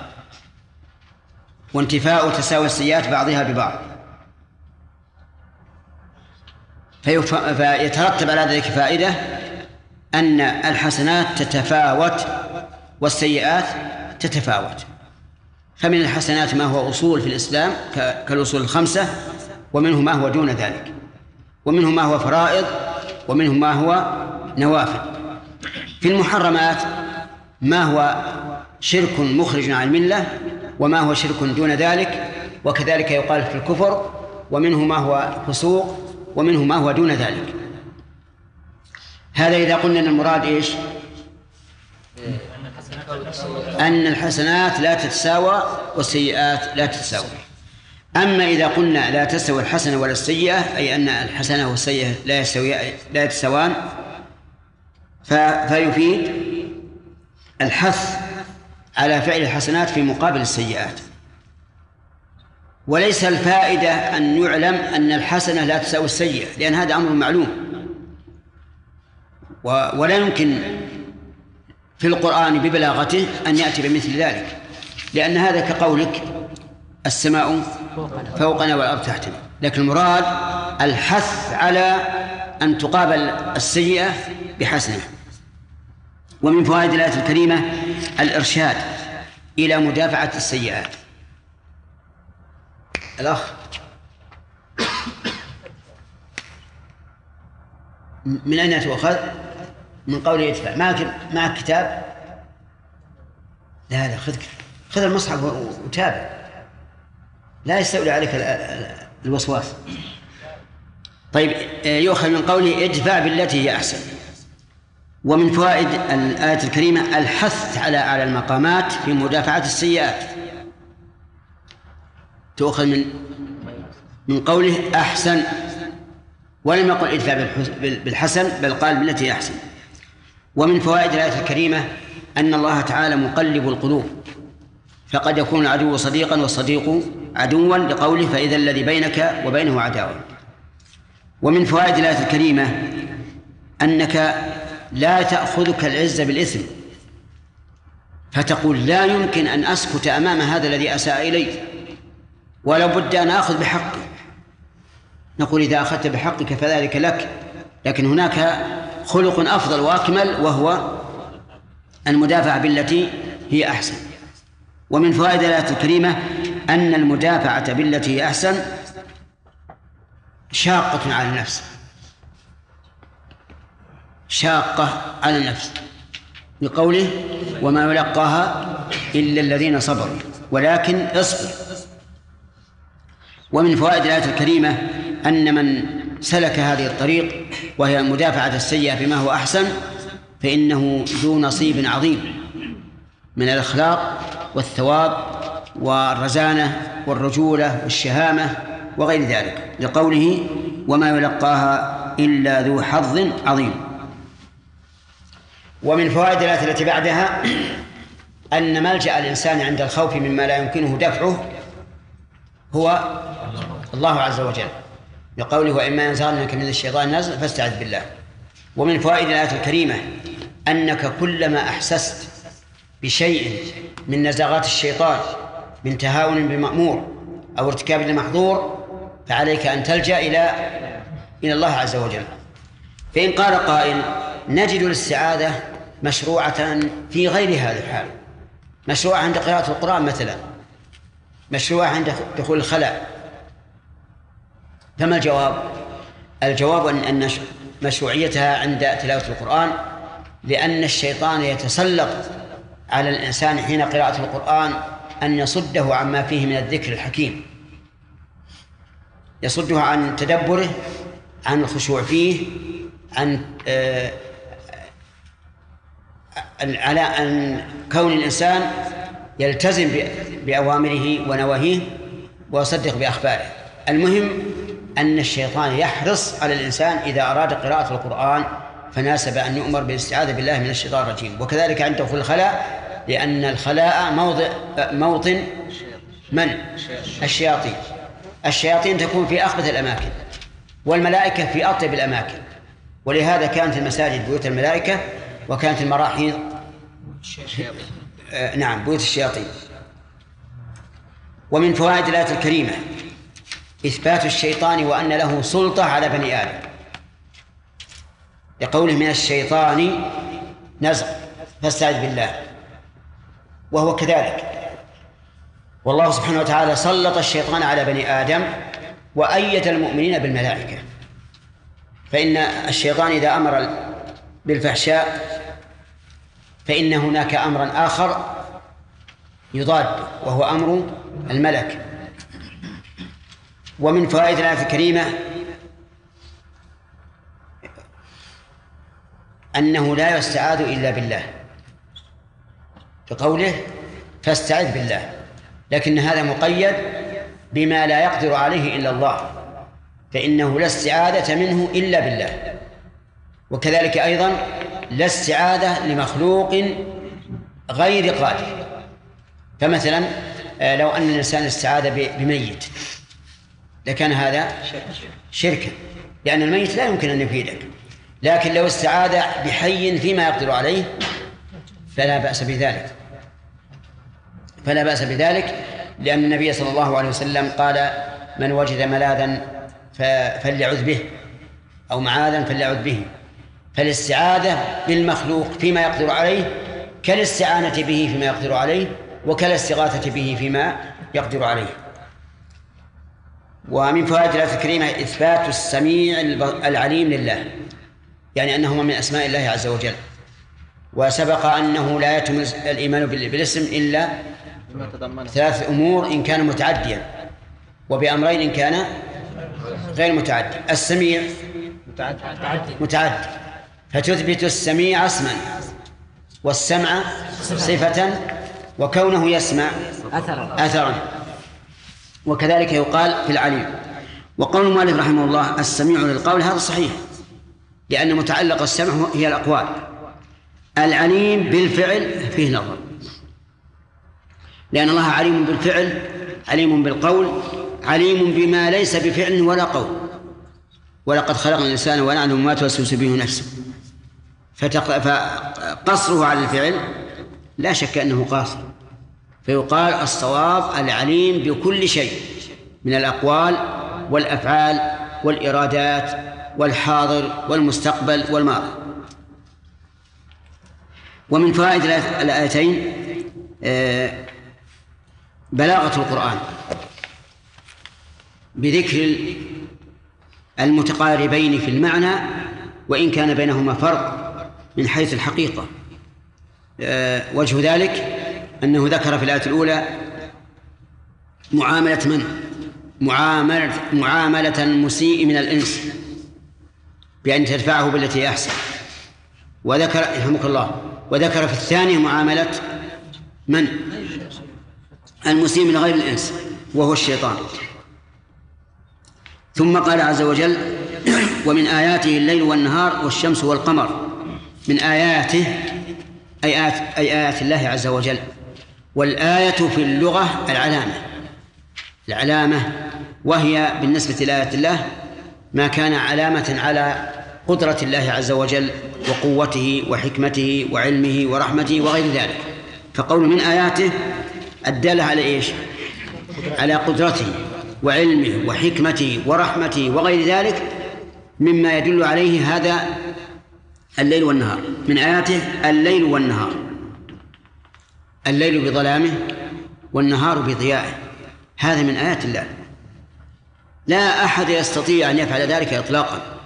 وانتفاء تساوي السيئات بعضها ببعض. فيترتب على ذلك فائدة أن الحسنات تتفاوت والسيئات تتفاوت. فمن الحسنات ما هو أصول في الإسلام كالأصول الخمسة ومنه ما هو دون ذلك. ومنه ما هو فرائض ومنه ما هو نوافل. في المحرمات ما هو شرك مخرج عن الملة وما هو شرك دون ذلك وكذلك يقال في الكفر ومنه ما هو فسوق ومنه ما هو دون ذلك. هذا إذا قلنا أن المراد إيش؟ أن الحسنات لا تتساوى والسيئات لا تتساوى. أما إذا قلنا لا تستوي الحسنة ولا السيئة أي أن الحسنة والسيئة لا يستوي لا يتساوان فيفيد الحث على فعل الحسنات في مقابل السيئات. وليس الفائدة أن يعلم أن الحسنة لا تساوي السيئة لأن هذا أمر معلوم. ولا يمكن في القرآن ببلاغته أن يأتي بمثل ذلك لأن هذا كقولك السماء فوقنا والأرض تحتنا. لكن المراد الحث على أن تقابل السيئة بحسنة ومن فوائد الآية الكريمة الإرشاد إلى مدافعة السيئات. الأخ. من أين تؤخذ؟ من قوله ادفع معك معك كتاب؟ لا لا خذ خذ المصحف وتابع. لا يستولي عليك ال- ال- الوسواس. طيب آه، يؤخذ من قوله ادفع بالتي هي أحسن. ومن فوائد الآية الكريمة الحث على أعلى المقامات في مدافعة السيئات. تؤخذ من من قوله أحسن. ولم يقل ادفع بالحس- بال- بالحسن بل قال بالتي أحسن. ومن فوائد الآية الكريمة أن الله تعالى مقلب القلوب. فقد يكون العدو صديقا والصديق عدوا لقوله فإذا الذي بينك وبينه عداوة. ومن فوائد الآية الكريمة أنك لا تأخذك العزة بالإثم. فتقول لا يمكن أن أسكت أمام هذا الذي أساء إلي. ولا بد أن آخذ بحقي نقول إذا أخذت بحقك فذلك لك. لكن هناك خلق أفضل وأكمل وهو المدافعة بالتي هي أحسن. ومن فوائد الآية الكريمة أن المدافعة بالتي هي أحسن شاقة على النفس. شاقة على النفس بقوله وما يلقاها إلا الذين صبروا ولكن اصبر. ومن فوائد الآية الكريمة أن من سلك هذه الطريق وهي مدافعة السيئة بما هو أحسن فإنه ذو نصيب عظيم من الأخلاق والثواب والرزانة والرجولة والشهامة وغير ذلك لقوله وما يلقاها إلا ذو حظ عظيم. ومن فوائد الآية التي بعدها أن ملجأ الإنسان عند الخوف مما لا يمكنه دفعه هو الله عز وجل لقوله وإما ينزغنك من الشيطان نزغ فاستعذ بالله. ومن فوائد الآية الكريمة أنك كلما أحسست بشيء من نزغات الشيطان من تهاون بمأمور أو ارتكاب لمحظور فعليك أن تلجأ إلى إلى الله عز وجل. فإن قال قائل نجد الاستعاذة مشروعة في غير هذا الحال. مشروعة عند قراءة القرآن مثلا. مشروعة عند دخول الخلاء. فما الجواب؟ الجواب أن مشروعيتها عند تلاوة القرآن لأن الشيطان يتسلط على الإنسان حين قراءة القرآن أن يصده عما فيه من الذكر الحكيم. يصده عن تدبره عن الخشوع فيه عن آه على أن كون الإنسان يلتزم بأوامره ونواهيه ويصدق بأخباره. المهم أن الشيطان يحرص على الإنسان إذا أراد قراءة القرآن فناسب أن يؤمر بالاستعاذة بالله من الشيطان الرجيم. وكذلك عنده في الخلاء لأن الخلاء موضع موطن من؟ الشياطين. الشياطين تكون في أخبث الأماكن والملائكة في أطيب الأماكن. ولهذا كانت المساجد بيوت الملائكة وكانت المراحيض آه نعم بيوت الشياطين. ومن فوائد الآية الكريمة إثبات الشيطان وأن له سلطة على بني آدم. لقوله من الشيطان نزغ فاستعذ بالله. وهو كذلك. والله سبحانه وتعالى سلط الشيطان على بني آدم وأيد المؤمنين بالملائكة. فإن الشيطان إذا أمر بالفحشاء فإن هناك أمرا آخر يضاد وهو أمر الملك. ومن فوائد الآية الكريمة أنه لا يستعاذ إلا بالله. بقوله فاستعذ بالله لكن هذا مقيد بما لا يقدر عليه إلا الله فإنه لا استعاذة منه إلا بالله. وكذلك أيضا لا استعاذة لمخلوق غير قادر. فمثلا لو أن الإنسان استعاذ بميت لكان هذا شركا لأن الميت لا يمكن أن يفيدك. لكن لو استعاذ بحي فيما يقدر عليه فلا بأس بذلك. فلا بأس بذلك لأن النبي صلى الله عليه وسلم قال من وجد ملاذا فليعذ به أو معاذا فليعذ به. فالاستعاذة بالمخلوق فيما يقدر عليه كالاستعانة به فيما يقدر عليه وكالاستغاثة به فيما يقدر عليه. ومن فوائد الآية الكريمة إثبات السميع العليم لله يعني أنه من أسماء الله عز وجل. وسبق أنه لا يتم الإيمان بال- بالاسم إلا ثلاث أمور إن كان متعديا وبأمرين إن كان غير متعدي. السميع متعدد متعدي. فتثبت السميع اسما والسمع صفة وكونه يسمع أثرا. أثرا. وكذلك يقال في العليم وقول المؤلف رحمه الله السميع للقول هذا صحيح لأن متعلق السمع هي الأقوال. العليم بالفعل فيه نظر. لأن الله عليم بالفعل عليم بالقول عليم بما ليس بفعل ولا قول. ولقد خلقنا الإنسان ونعلم ما توسوس به نفسه. فقصره على الفعل لا شك أنه قاصر. فيقال الصواب العليم بكل شيء من الأقوال والأفعال والإرادات والحاضر والمستقبل والماضي. ومن فوائد الآيتين آه، بلاغة القرآن بذكر المتقاربين في المعنى وإن كان بينهما فرق من حيث الحقيقة آه، وجه ذلك أنه ذكر في الآية الأولى معاملة من؟ معاملة معاملة المسيء من الإنس بأن تدفعه بالتي هي أحسن وذكر يرحمك الله وذكر في الثانية معاملة من؟ المسيء من غير الإنس وهو الشيطان ثم قال عز وجل ومن آياته الليل والنهار والشمس والقمر من آياته أي آيات, أي آيات الله عز وجل. والآية في اللغة العلامة. العلامة وهي بالنسبة لآيات الله ما كان علامة على قدرة الله عز وجل وقوته وحكمته وعلمه ورحمته وغير ذلك. فقول من آياته الدالة على إيش؟ على قدرته وعلمه وحكمته ورحمته وغير ذلك مما يدل عليه هذا الليل والنهار. من آياته الليل والنهار. الليل بظلامه والنهار بضيائه. هذا من آيات الله. لا أحد يستطيع أن يفعل ذلك إطلاقا.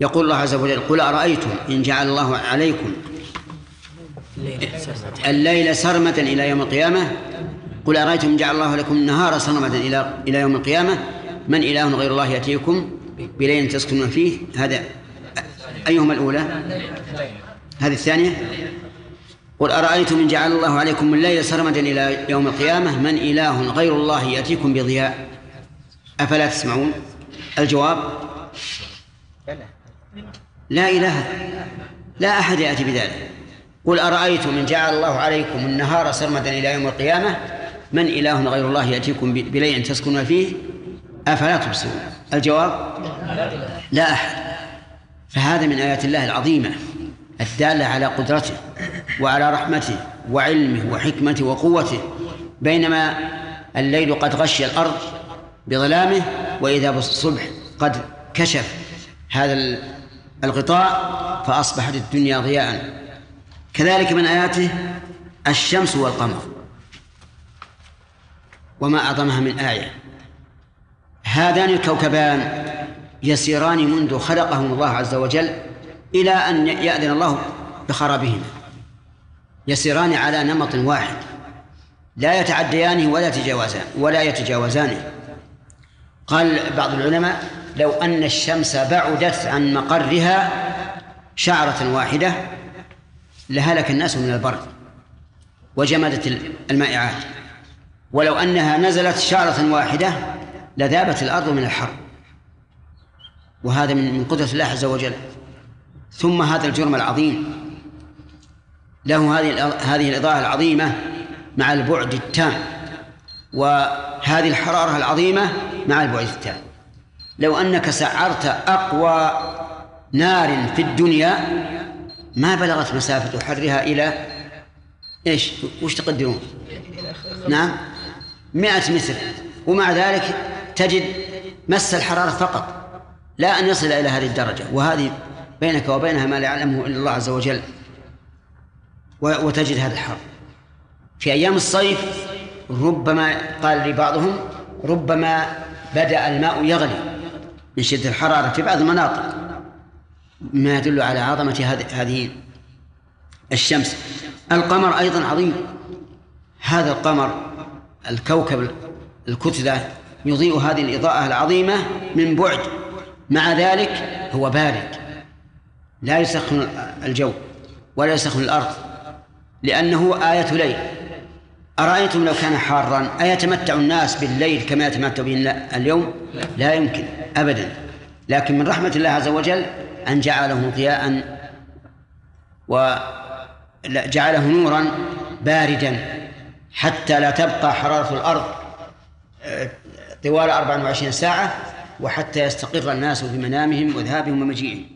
يقول الله عز وجل قل أرأيتم إن جعل الله عليكم الليل سرمدا إلى يوم القيامة؟ قل أرأيتم إن جعل الله لكم النهار سرمدا إلى إلى يوم القيامة؟ من إله غير الله يأتيكم بليل تسكنون فيه؟ هذا أيهما الأولى؟ هذه الثانية؟ قل أرأيتم إن جعل الله عليكم الليل سرمدا إلى يوم القيامة؟ من إله غير الله يأتيكم بضياء؟ أفلا تسمعون؟ الجواب؟ لا إله. لا أحد يأتي بذلك. قل أرأيتم إن جعل الله عليكم النهار سرمدا إلى يوم القيامة؟ من إله غير الله يأتيكم بليل تسكنون فيه؟ أفلا تبصرون؟ الجواب؟ لا أحد. فهذا من آيات الله العظيمة الدالة على قدرته وعلى رحمته وعلمه وحكمته وقوته بينما الليل قد غشي الأرض بظلامه وإذا بالصبح قد كشف هذا الغطاء فأصبحت الدنيا ضياء. كذلك من آياته الشمس والقمر وما أعظمها من آية. هذان الكوكبان يسيران منذ خلقهم الله عز وجل إلى أن يأذن الله بخرابهما يسيران على نمط واحد. لا يتعديانه ولا يتجاوزان ولا يتجاوزانه قال بعض العلماء لو أن الشمس بعدت عن مقرها شعرة واحدة لهلك الناس من البرد وجمدت المائعات ولو أنها نزلت شعرة واحدة لذابت الأرض من الحر. وهذا من من قدرة الله عز وجل. ثم هذا الجرم العظيم. له هذه هذه الإضاءة العظيمة مع البعد التام. وهذه الحرارة العظيمة مع البعد التام. لو أنك سعرت أقوى نار في الدنيا ما بلغت مسافة حرها إلى إيش؟ وش تقدرون؟ نعم. مئة متر. ومع ذلك تجد مس الحرارة فقط. لا أن يصل إلى هذه الدرجة وهذه بينك وبينها ما لا يعلمه إلا الله عز وجل وتجد هذا الحر في أيام الصيف ربما قال لي بعضهم ربما بدأ الماء يغلي من شدة الحرارة في بعض المناطق ما يدل على عظمة هذه الشمس. القمر أيضا عظيم. هذا القمر الكوكب الكتلة يضيء هذه الإضاءة العظيمة من بعد مع ذلك هو بارد. لا يسخن الجو ولا يسخن الأرض لأنه آية ليل. أرأيتم لو كان حارا؟ أيتمتع الناس بالليل كما يتمتع به اليوم؟ لا يمكن أبدا. لكن من رحمة الله عز وجل أن جعله ضياء وجعله نورا باردا حتى لا تبقى حرارة الأرض آه، طوال 24 ساعة. وحتى يستقر الناس في منامهم وذهابهم ومجيئهم.